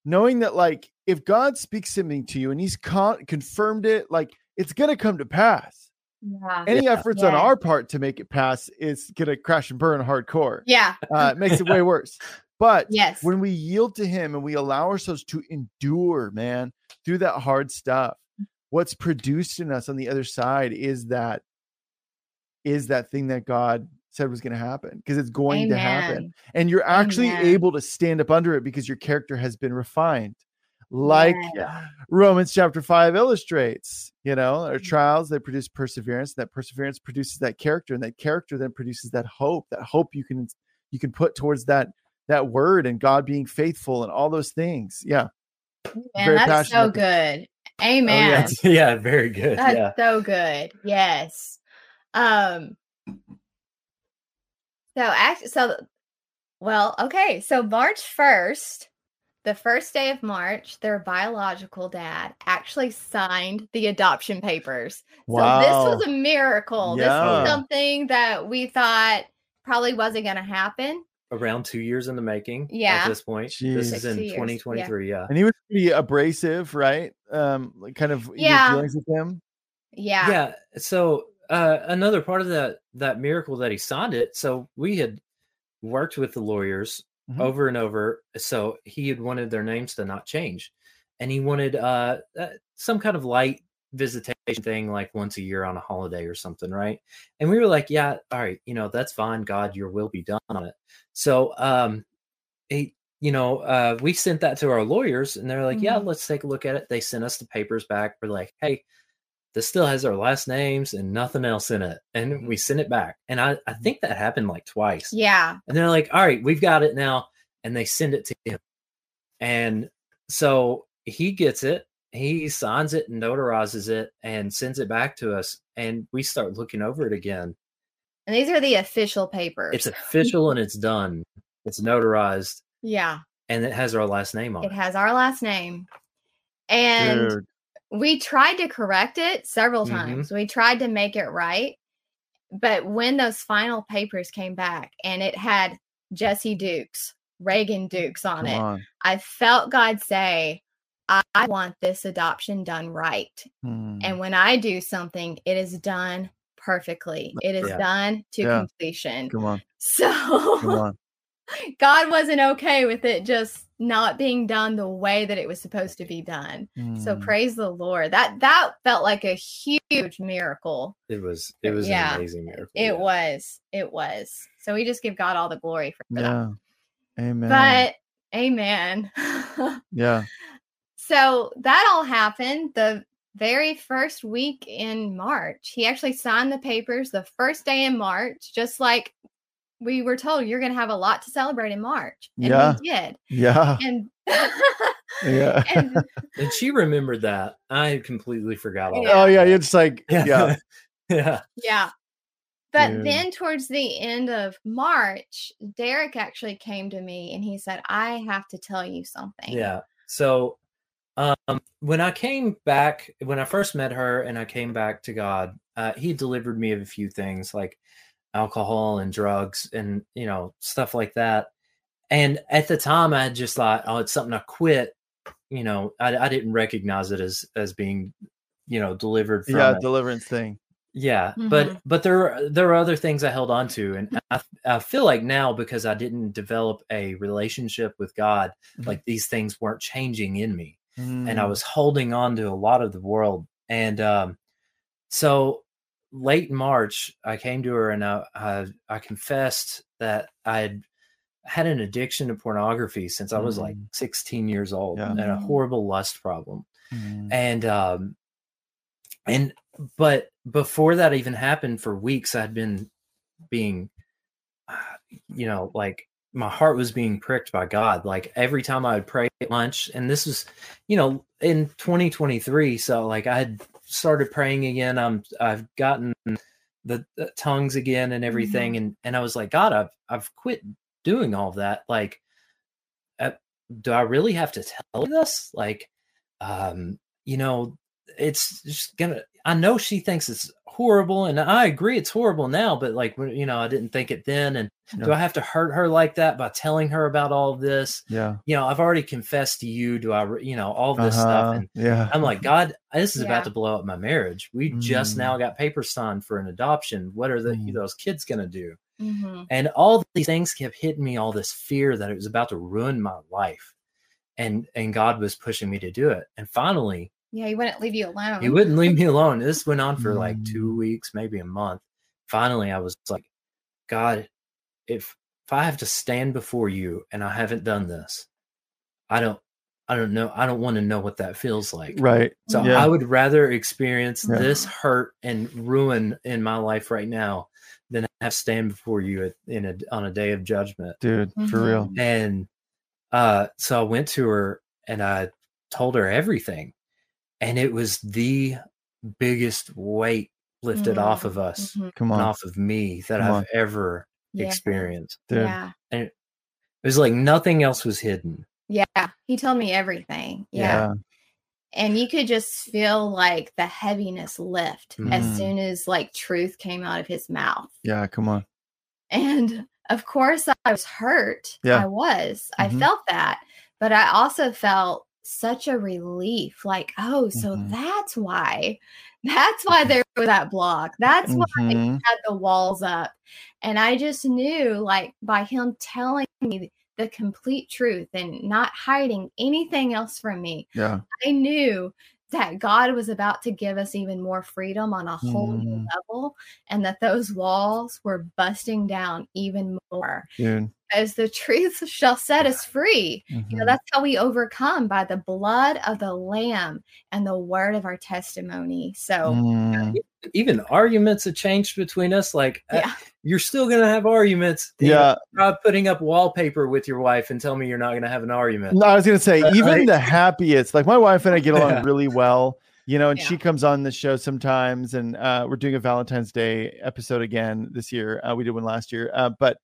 knowing that like if god speaks something to you and he's con- confirmed it like it's gonna come to pass Yeah. any Yeah. efforts on our part to make it pass is gonna crash and burn hardcore Yeah. uh, it makes it way worse but Yes. when we yield to him and we allow ourselves to endure man through that hard stuff what's produced in us on the other side is that is that thing that god said was going to happen because it's going to happen and you're actually Amen. able to stand up under it because your character has been refined like Yeah. romans chapter 5 illustrates you know our Mm-hmm. trials they produce perseverance that perseverance produces that character and that character then produces that hope that hope you can you can put towards that that word and god being faithful and all those things yeah Man, that's so. Oh, good. Amen. That's- yeah, very good. That's yeah. so good. Yes. Um so actually so well, okay. So March 1st, the first day of March, their biological dad actually signed the adoption papers. Wow. So this was a miracle. This was something that we thought probably wasn't going to happen. Around two years in the making. Yeah. At this point, Jeez. this is in 60 years, yeah. 2023. Yeah. and he was pretty abrasive right um like kind of your Yeah. dealings with him Yeah. yeah so uh another part of that that miracle that he signed it. So we had worked with the lawyers Mhm. over and over so he had wanted their names to not change. And he wanted uh, uh some kind of light visitation thing like once a year on a holiday or something right? And we were like yeah all right you know that's fine god your will be done on it. So um he you know uh we sent that to our lawyers and they're like yeah Mhm. let's take a look at it. They sent us the papers back. We're like hey this still has our last names and nothing else in it. And mm-hmm. we sent it back. And I, I mm-hmm. think that happened like twice. Yeah. And they're like, all right, we've got it now. And they send it to him. And so he gets it, he signs it and notarizes it and sends it back to us. And we start looking over it again. And these are the official papers. It's official and it's done. It's notarized yeah. and it has our last name on It it. has our last name. And Dude. We tried to correct it several Mhm. times. We tried to make it right. But when those final papers came back and it had Jesse Dukes, Reagan Dukes on Come it, on. I felt God say, I, I want this adoption done right. Hmm. And when I do something, it is done perfectly. It is Yeah. done to Yeah. completion. come on So come on God wasn't okay with it just not being done the way that it was supposed to be done. So Hmm. praise the Lord. That that felt like a huge miracle. It was it was Yeah, an amazing miracle. It yeah. was. It was. So we just give God all the glory for that. yeah amen But amen. yeah so that all happened the very first week in March. He actually signed the papers the first day in March, just like we were told you're going to have a lot to celebrate in March. And Yeah. we did. yeah And yeah and And she remembered that. I completely forgot all Yeah. that. oh yeah it's like yeah yeah. yeah. But Dude. then towards the end of March, Derek actually came to me and he said, I have to tell you something. Yeah. So um when I came back when I first met her and I came back to God, uh he delivered me of a few things like alcohol and drugs and you know stuff like that. And at the time I just thought, oh, it's something I quit. You know, I, I didn't recognize it as as being, you know, delivered from yeah, it. deliverance thing. Yeah, Mhm. but but there there are other things I held on to, and I, I feel like now because I didn't develop a relationship with God, Mhm. like these things weren't changing in me, and I Mm. was holding on to a lot of the world, and um, so late March I came to her and I I, I confessed that I had had an addiction to pornography since I was like Mm. 16 years old Yeah. and a horrible lust problem Mm. and um and but before that even happened for weeks i'd been being uh, you know like my heart was being pricked by god like every time i would pray at lunch and this was you know in 2023 so like i had started praying again i'm i've gotten the, the tongues again and everything and and i was like god i've i've quit doing all that like uh, do i really have to tell you this? Like um you know it's just gonna i know she thinks it's horrible and i agree it's horrible now but like you know i didn't think it then and do i have to hurt her like that by telling her about all of this Yeah. you know i've already confessed to you do i you know all this Uh-huh. stuff and Yeah. i'm like god this is Yeah. about to blow up my marriage we just Mm. now got papers signed for an adoption what are the, Mm. those kids gonna do Mhm. and all these things kept hitting me all this fear that it was about to ruin my life and and god was pushing me to do it and finally Yeah, he wouldn't leave you alone. he wouldn't leave me alone this went on for like Mm. two weeks maybe a month finally i was like god if if i have to stand before you and i haven't done this i don't i don't know i don't want to know what that feels like Right. so Yeah. I would rather experience Yeah. this hurt and ruin in my life right now than have to stand before you at, in a on a day of judgment. Dude, for Mhm. real. And uh, so I went to her and I told her everything, and it was the biggest weight lifted off of us Mhm. Come and on. off of me that Come I've on. ever Yeah. experienced. Dude. Yeah. And it was like nothing else was hidden. Yeah. He told me everything. Yeah. Yeah. And you could just feel like the heaviness lift as Mhm. soon as like truth came out of his mouth. Yeah. Come on. And of course, I was hurt. Yeah. I was. I Mhm. felt that. But I also felt such a relief like, oh, so Mhm. that's why. That's why there was that block. That's why they Mhm. had the walls up. And I just knew, like, by him telling me the complete truth and not hiding anything else from me, Yeah. I knew that God was about to give us even more freedom on a whole new Mm. level and that those walls were busting down even more Dude. As the truth shall set us free. You know, Mhm. that's how we overcome by the blood of the lamb and the word of our testimony. So, Mm. Even arguments have changed between us. Like uh, yeah. you're still gonna have arguments. Yeah. try putting up wallpaper with your wife and tell me you're not going to have an argument. No, I was gonna say, Uh, even right? the happiest, like my wife and I get along Yeah. really well, you know, and Yeah. she comes on the show sometimes, and uh, we're doing a Valentine's Day episode again this year. Uh, we did one last year, uh, but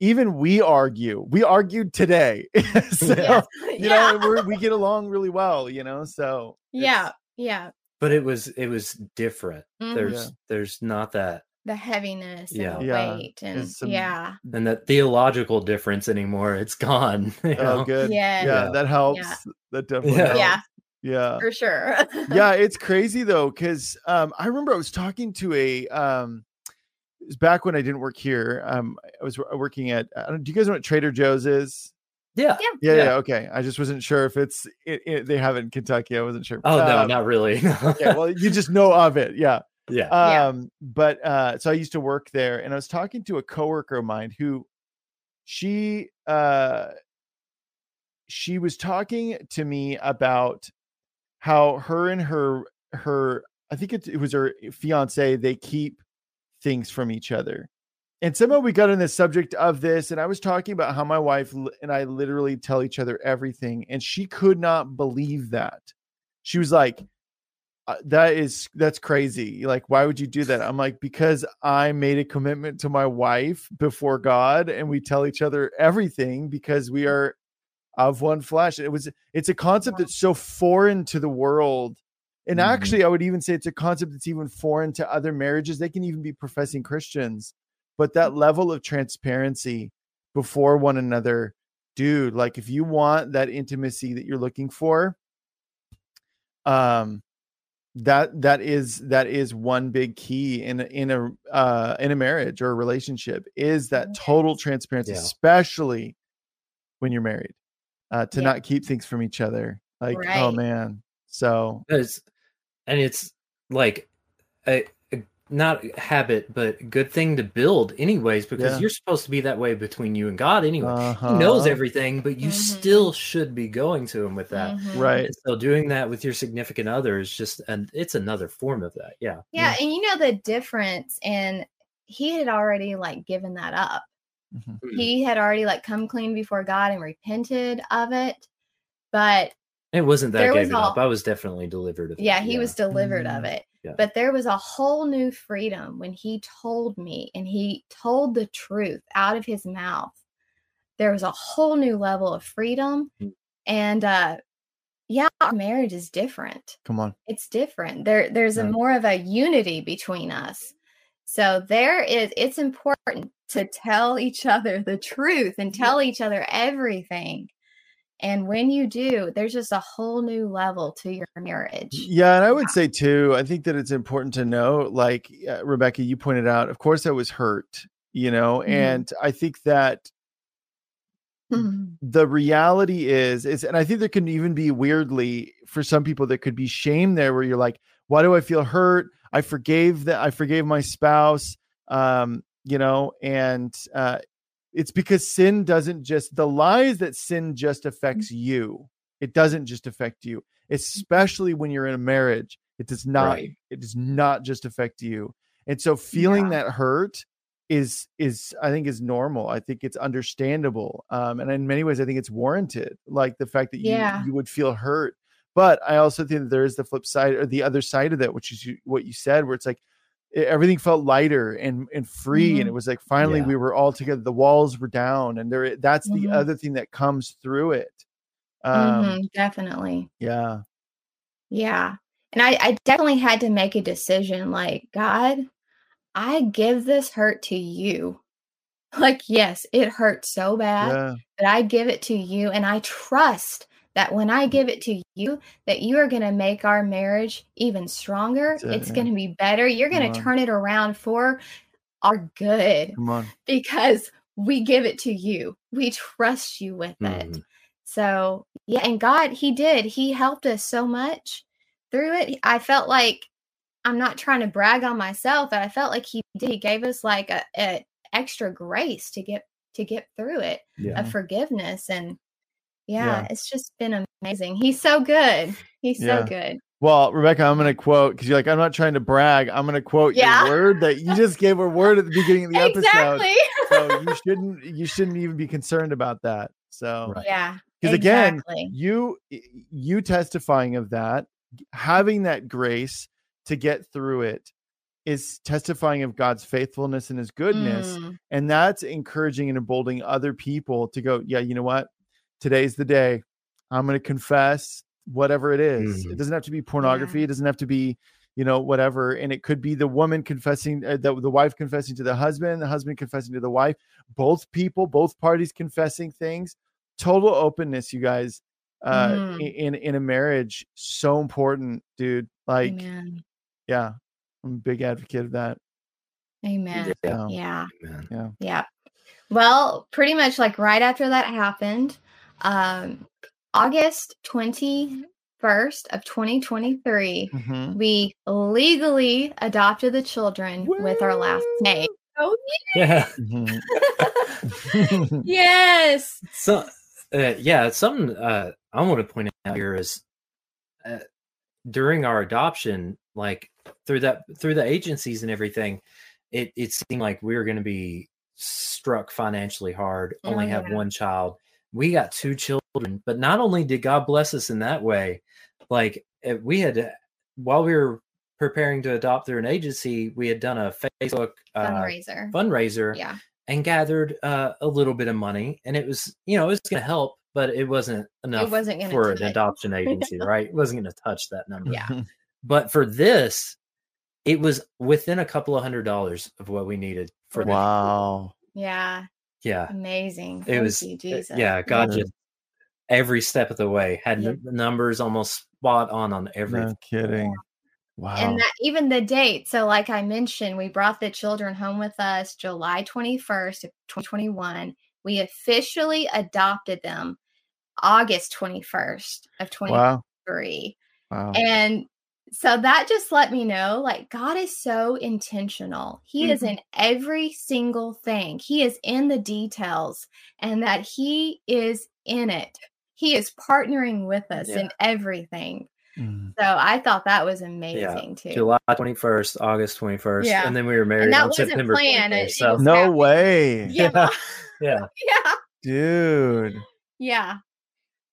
even we argue. We argued today, so Yes. you yeah. know, we're, we get along really well, you know. So yeah. Yeah. But it was it was different. Mhm. There's Yeah. there's not that the heaviness Yeah. and the Yeah. weight and some- yeah. and that theological difference anymore. It's gone. you oh, good, Yeah. yeah, Yeah. that helps. Yeah. That definitely Yeah. helps. Yeah, yeah. for sure. yeah, it's crazy though, because um, I remember I was talking to a um, it was back when I didn't work here. Um, I was working at. I don't, do you guys know what Trader Joe's is? Yeah. Yeah. Yeah, Yeah. yeah, okay. I just wasn't sure if it's it, it, they have it in Kentucky. I wasn't sure. Oh no, Um, not really. yeah, well, you just know of it, yeah. yeah. Yeah. Um, but uh, so I used to work there, and I was talking to a coworker of mine who, she uh, she was talking to me about how her and her her I think it, it was her fiance they keep things from each other. And somehow we got on the subject of this, and I was talking about how my wife and I literally tell each other everything, and she could not believe that. She was like, uh, that is that's crazy. Like, why would you do that? I'm like, because I made a commitment to my wife before God, and we tell each other everything because we are of one flesh. It was it's a concept that's so foreign to the world. And Mhm. actually, I would even say it's a concept that's even foreign to other marriages. They can even be professing Christians, but that level of transparency before one another, dude, like if you want that intimacy that you're looking for, um that that is that is one big key in a, in a uh in a marriage or a relationship is that total transparency Yeah. especially when you're married uh to Yeah. not keep things from each other like oh man so It's, and it's like a, a not habit, but good thing to build anyways, because Yeah. you're supposed to be that way between you and God anyway. uh-huh. He knows everything, but you Mhm. still should be going to him with that. Mhm. right And so doing that with your significant other is just and it's another form of that. Yeah. Yeah, and you know the difference, and he had already like given that up. Mhm. Mm. He had already like come clean before God and repented of it. But It wasn't that There I gave was it all- up. I was definitely delivered of it. yeah, he was delivered Mm, of it. yeah. But there was a whole new freedom when he told me and he told the truth out of his mouth. There was a whole new level of freedom. Mm. And uh yeah, our marriage is different. come on it's different there there's a more of a unity between us so there is it's important to tell each other the truth and tell each other everything and when you do there's just a whole new level to your marriage Yeah, and I would say too, I think that it's important to know, like uh, Rebecca, you pointed out, of course, I was hurt, you know, Mhm. and I think that Mhm. the reality is, is, and I think there can even be weirdly for some people, there could be shame there where you're like, why do I feel hurt? I forgave that, I forgave my spouse, um, you know, and uh, it's because sin doesn't just the lies that sin just affects you. It doesn't just affect you, especially when you're in a marriage. It does not. Right. It does not just affect you. And so feeling that hurt is is I think is normal. I think it's understandable. Um, and in many ways, I think it's warranted. Like the fact that you Yeah. you would feel hurt. But I also think that there is the flip side or the other side of that, which is you, what you said, where it's like e- everything felt lighter and and free, and Mhm. it was like finally Yeah. we were all together. The walls were down, and there that's the Mhm. other thing that comes through it. Um, Mhm, definitely Yeah, Yeah. And I, I definitely had to make a decision like, God, I give this hurt to you. Like, yes, it hurts so bad, yeah, but I give it to you. And I trust that when I give it to you, that you are going to make our marriage even stronger. It, it's yeah. going to be better. You're going to turn it around for our good because we give it to you. We trust you with it. Mhm. So, yeah, and God, He did. He helped us so much through it. I felt like I'm not trying to brag on myself, but I felt like He did. He gave us like a, a extra grace to get to get through it, Yeah. of forgiveness, and yeah, Yeah. it's just been amazing. He's so good. He's Yeah. so good. Well, Rebecca, I'm going to quote because you're like, I'm not trying to brag. I'm going to quote Yeah. your word that you just gave a word at the beginning of the episode. exactly. So you shouldn't you shouldn't even be concerned about that. So Right. yeah. because again, you you testifying of that, having that grace to get through it is testifying of God's faithfulness and his goodness. Mm, And that's encouraging and emboldening other people to go, yeah, you know what? Today's the day. I'm going to confess whatever it is. Mhm. It doesn't have to be pornography. It doesn't have to be, you know, whatever. And it could be the woman confessing, uh, the, the wife confessing to the husband, the husband confessing to the wife, both people, both parties confessing things. Total openness, you guys, uh, i- in, in a marriage. So important, dude. Like, Amen. yeah, I'm a big advocate of that. Amen. Yeah. Yeah. Man. Yeah. Well, pretty much like right after that happened, um, August 21st of 2023, Mhm. we legally adopted the children with our last name. Oh, Yeah. Mhm. yes. So, uh, yeah, it's something uh, I want to point out here is uh, during our adoption, like through that through the agencies and everything, it it seemed like we were going to be struck financially hard. Oh, Only have one child. We got two children, but not only did God bless us in that way, like uh, we had while we were preparing to adopt through an agency, we had done a Facebook uh, Fundraiser. fundraiser Yeah. and gathered uh, a little bit of money, and it was you know it was going to help, but it wasn't enough it wasn't for an touch. adoption agency, right? It wasn't going to touch that number. Yeah. But for this, it was within a couple of hundred dollars of what we needed for the wow. Yeah. Yeah. Amazing. It Thank was you, uh, Jesus. yeah, God Yeah. just every step of the way had Yeah. the numbers almost spot on on everything. No kidding. Wow. And that even the date. So, like I mentioned, we brought the children home with us July 21st of 2021. We officially adopted them August 21st of 23. wow. Wow. And so that just let me know like God is so intentional. He is Mm-hmm. in every single thing, He is in the details, and that He is in it. He is partnering with us in everything. Mm. So I thought that was amazing too. July 21st, August 21st, Yeah. and then we were married And that on wasn't September planned, 21st, it- it So No happening. way. Yeah. yeah, yeah. Dude. Yeah.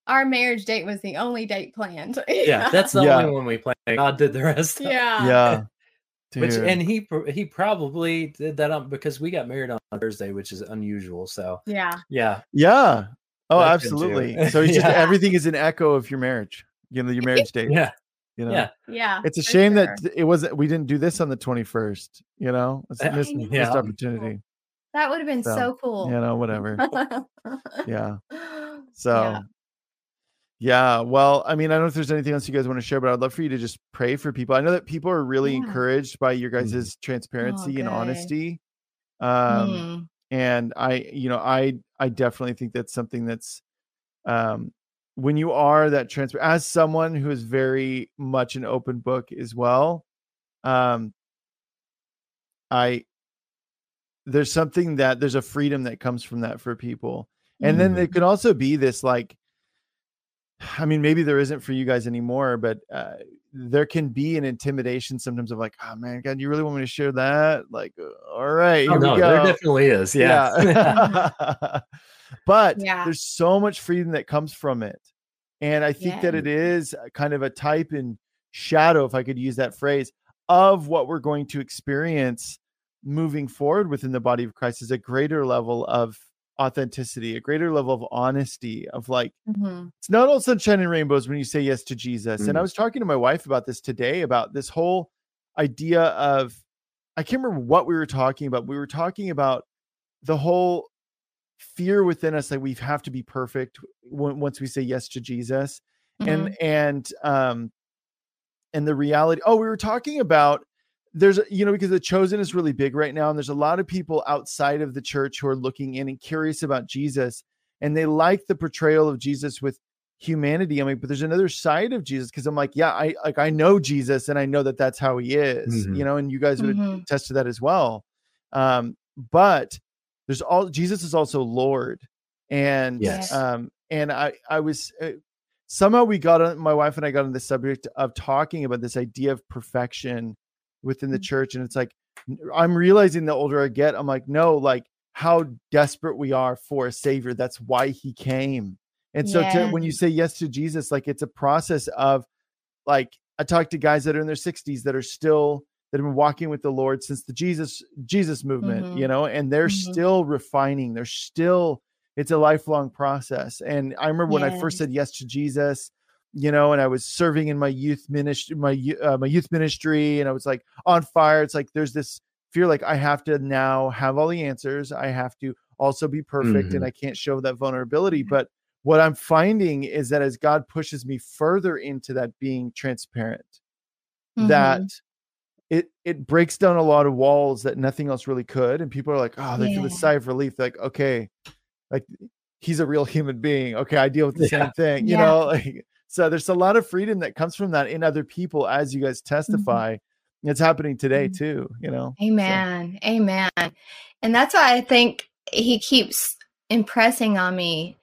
Our marriage date was the only date planned. yeah, that's the Yeah. only one we planned. God did the rest. yeah. Yeah. Which and he he probably did that on because we got married on Thursday, which is unusual. So Yeah. yeah, yeah. Oh, That absolutely. So it's just Yeah. everything is an echo of your marriage. You know, your marriage date. yeah, You know? yeah. Yeah. It's a shame sure. that it wasn't we didn't do this on the 21st, you know? It's a I missed, know. missed opportunity. that would have been So, so, cool. You know, whatever. Yeah. So Yeah. Yeah. well, I mean, I don't know if there's anything else you guys want to share, but I'd love for you to just pray for people. I know that people are really Yeah. encouraged by your guys' Mhm. transparency and honesty. Um Mm. and I, you know, I I definitely think that's something that's um when you are that transparent as someone who is very much an open book as well, um I there's something that there's a freedom that comes from that for people. And then it could also be this like I mean, maybe there isn't for you guys anymore, but uh, there can be an intimidation sometimes of like, oh man, God, you really want me to share that? Like, uh, all right, Oh, no, we go. there definitely is. Yeah, Yeah. but Yeah. there's so much freedom that comes from it. And I think that it is kind of a type and shadow, if I could use that phrase, of what we're going to experience moving forward within the body of Christ is a greater level of authenticity, a greater level of honesty, of like, Mhm. it's not all sunshine and rainbows when you say yes to Jesus. And I Mm. was talking to my wife about this today about this whole idea of I can't remember what we were talking about. We were talking about the whole fear within us that we have to be perfect when, once we say yes to Jesus. Mhm. And and um and the reality oh we were talking about there's a- you know because the chosen is really big right now and there's a lot of people outside of the church who are looking in and curious about Jesus and they like the portrayal of Jesus with humanity. I'm like, but there's another side of Jesus because I'm like, yeah, I like I know Jesus and I know that that's how he is, Mhm. you know, and you guys would Mhm. attest to that as well. Um, but there's all Jesus is also Lord, and Yes. um, and I I was uh, somehow we got on my wife and I got on the subject of talking about this idea of perfection within the Mhm. church, and it's like I'm realizing the older I get, I'm like, no, like how desperate we are for a savior. That's why he came. And so to, when you say yes to Jesus, like it's a process of like I talk to guys that are in their 60s that are still that have been walking with the Lord since the Jesus Jesus movement, you Mhm. know, and they're Mhm. still refining. They're still it's a lifelong process. And I remember when I first said yes to Jesus, you know, and I was serving in my youth ministry, my uh, my youth ministry, and I was like on fire. It's like there's this fear, like I have to now have all the answers. I have to also be perfect, and Mhm. I can't show that vulnerability. But what I'm finding is that as God pushes me further into that being transparent, Mhm. that it it breaks down a lot of walls that nothing else really could, and people are like, oh, they feel a sigh of relief. They're like, okay, like he's a real human being. Okay, I deal with the Yeah. same thing, you Yeah. know. Like, so there's a lot of freedom that comes from that in other people as you guys testify. It's happening today Mhm. too, you know. So, Amen. Amen. And that's why I think he keeps impressing on me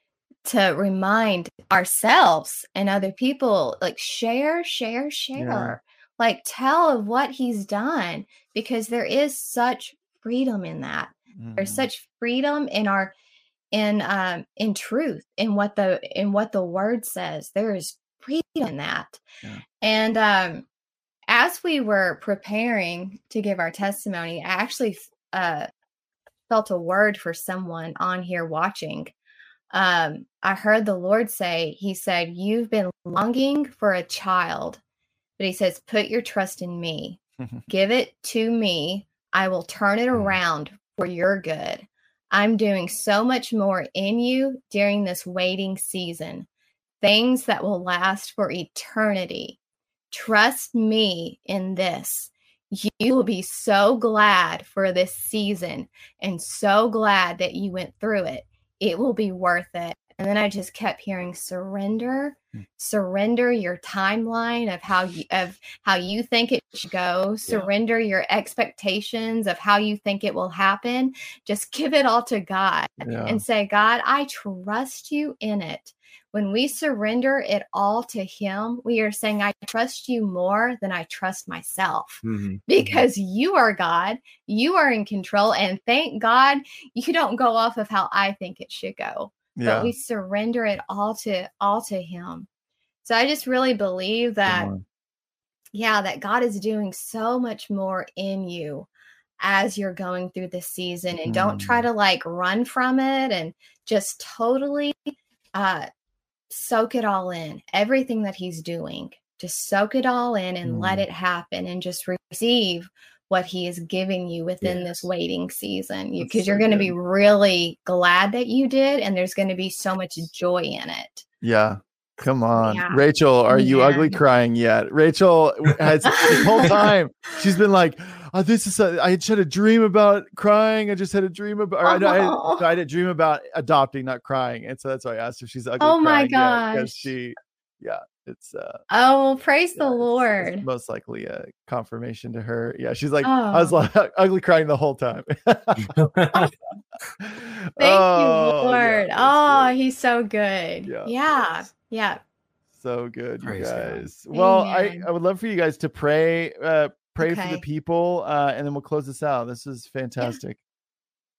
to remind ourselves and other people like share, share, share. Like tell of what he's done because there is such freedom in that. There's mhm. such freedom in our in um in truth in what the in what the word says. There is freedom in that. Yeah. And um as we were preparing to give our testimony, I actually uh, felt a word for someone on here watching. Um, I heard the Lord say, He said, You've been longing for a child, but He says, Put your trust in me, give it to me. I will turn it around for your good. I'm doing so much more in you during this waiting season, things that will last for eternity. Trust me in this. You will be so glad for this season and so glad that you went through it. It will be worth it. And then I just kept hearing surrender, Mm. surrender your timeline of how you of how you think it should go, surrender your expectations of how you think it will happen. Just give it all to God Yeah. and say, God, I trust you in it. When we surrender it all to Him, we are saying, I trust you more than I trust myself Mhm. because you are God, you are in control. And thank God you don't go off of how I think it should go, yeah. but we surrender it all to all to Him. So I just really believe that yeah, that God is doing so much more in you as you're going through this season. And don't try Mm. to like run from it and just totally uh soak it all in. Everything that he's doing. Just soak it all in and let Mm. it happen and just receive what he is giving you within this waiting season. Because so you're going to be really glad that you did and there's going to be so much joy in it. Yeah. Come on. Yeah. Rachel, are you ugly crying yet? Rachel has this whole time she's been like, oh, this is a, I just had a dream about crying. I just had a dream about or I, no, I, Oh. I had a dream about adopting, not crying. And so that's why I asked if she's ugly. Oh my crying because she yeah, it's uh Oh, well, praise yeah, the it's- it's Lord. most likely a confirmation to her. Yeah, she's like, I was Oh. like ugly crying the whole time. Thank Oh, you, Lord. that's oh, good. he's so good. Yeah. Yeah. Yeah. so good you Praise God. guys well I, Amen. I would love for you guys to pray uh pray for the people uh and then we'll close this out this is fantastic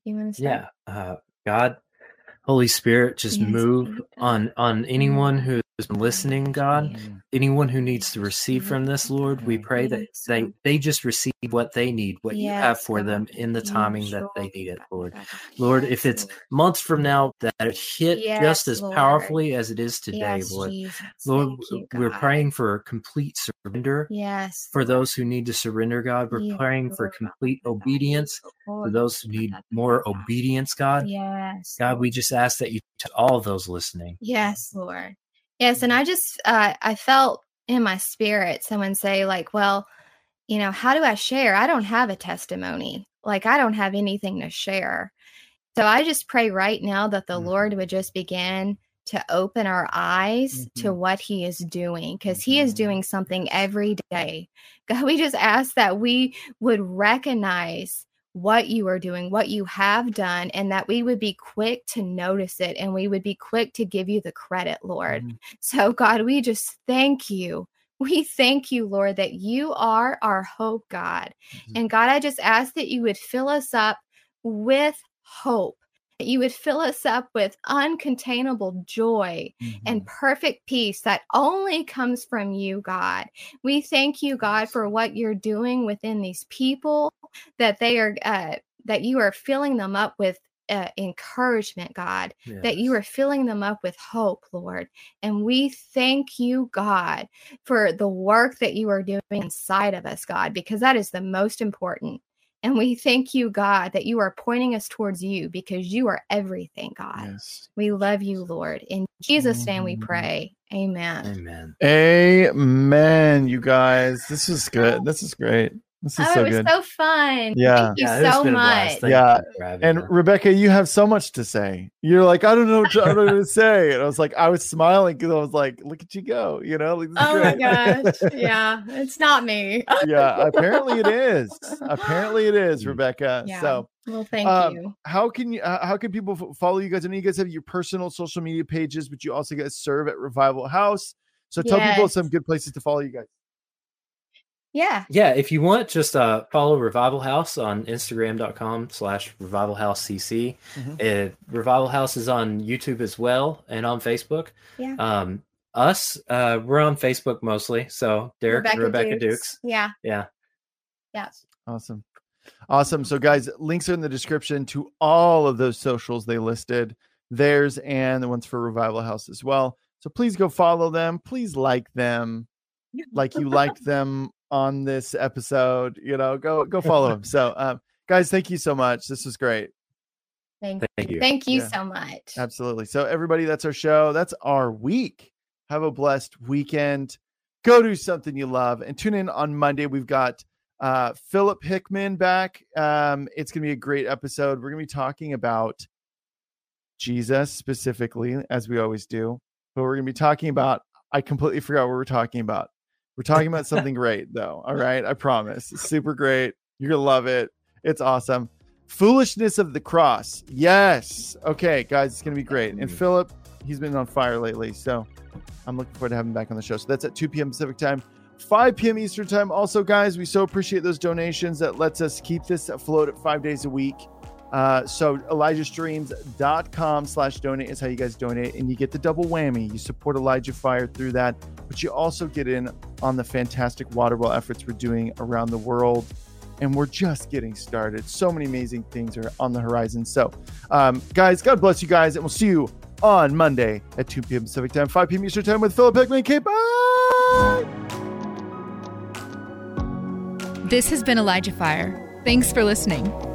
You want to yeah uh, god holy spirit just Yes, move Lord. on on anyone who's been listening god. Mm, anyone who needs to receive from this lord we pray that they they just receive what they need what you have Yes, for them in the Yes, timing that they need it lord. Lord. If it's months from now that it hit Yes, just as Lord. powerfully as it is today yes, lord Jesus. lord you, we're praying for complete surrender Yes. for those who need to surrender god. We're Yes, praying for complete obedience for those who need more obedience god. Yes. God, we just ask that you to all those listening. Yes, Lord. Yes, and I just uh I felt in my spirit someone say like, well, you know, how do I share? I don't have a testimony. Like I don't have anything to share. So I just pray right now that the Mhm. Lord would just begin to open our eyes to Mhm. what he is doing because he is Mhm. doing something every day. God, we just ask that we would recognize what you are doing, what you have done, and that we would be quick to notice it and we would be quick to give you the credit, Lord. Mhm. So, God, we just thank you. We thank you, Lord, that you are our hope, God. Mhm. And God, I just ask that you would fill us up with hope, that you would fill us up with uncontainable joy and Mhm. perfect peace that only comes from you, God. We thank you, God, for what you're doing within these people, that they are, uh, that you are filling them up with uh, encouragement, God, that you are filling them up with hope, Lord. And we thank you, God, for the work that you are doing inside of us, God, because that is the most important. And we thank you, God, that you are pointing us towards you because you are everything, God. yes We love you, Lord. In Jesus' name we Mhm. pray. Amen. Amen. amen you guys this is good this is great this is Oh, so it was good so fun. Yeah. Thank you Yeah, so much. Yeah, you and us. rebecca you have so much to say you're like i don't know what to, I don't know to say and i was like i was smiling because i was like look at you go you know like, this is Oh my gosh. Yeah, it's not me. yeah apparently it is apparently it is Mm. rebecca Yeah. so Well, thank Um, you. how can you uh, how can people f- follow you guys i know you guys have your personal social media pages but you also guys serve at revival house so tell people some good places to follow you guys Yeah. yeah, if you want, just uh, follow Revival House on Instagram.com slash Revival House CC. Mhm. Uh, Revival House is on YouTube as well and on Facebook. Yeah. Um, us, uh, we're on Facebook mostly. So Derek Rebecca, Rebecca Dukes. Dukes. Yeah. Yeah. Yes. Awesome. Awesome. So, guys, links are in the description to all of those socials they listed, theirs and the ones for Revival House as well. So, please go follow them. Please like them, like you liked them on this episode. You know, go go follow them. So, um, guys, thank you so much. This was great. Thank, thank you. Thank you yeah. so much. Absolutely. So, everybody, that's our show. That's our week. Have a blessed weekend. Go do something you love and tune in on Monday. We've got uh, Philip Hickman back. Um, it's going to be a great episode. We're going to be talking about Jesus specifically, as we always do, but we're going to be talking about, I completely forgot what we're talking about. We're talking about something great, though. All right. I promise. It's super great. You're going to love it. It's awesome. Foolishness of the cross. Yes. Okay, guys, it's going to be great. And mm. Philip, he's been on fire lately. So I'm looking forward to having him back on the show. So that's at 2 p.m. Pacific time. 5 p.m. Eastern Time. Also, guys, we so appreciate those donations that lets us keep this afloat at five days a week. Uh, so ElijahStreams.com slash donate is how you guys donate, and you get the double whammy. You support Elijah Fire through that, but you also get in on the fantastic water well efforts we're doing around the world. And we're just getting started. So many amazing things are on the horizon. So, um, guys, God bless you guys, and we'll see you on Monday at 2 p.m. Pacific time, 5 p.m. Eastern time with Philip Hickman. Okay, bye. This has been Elijah Fire. Thanks for listening.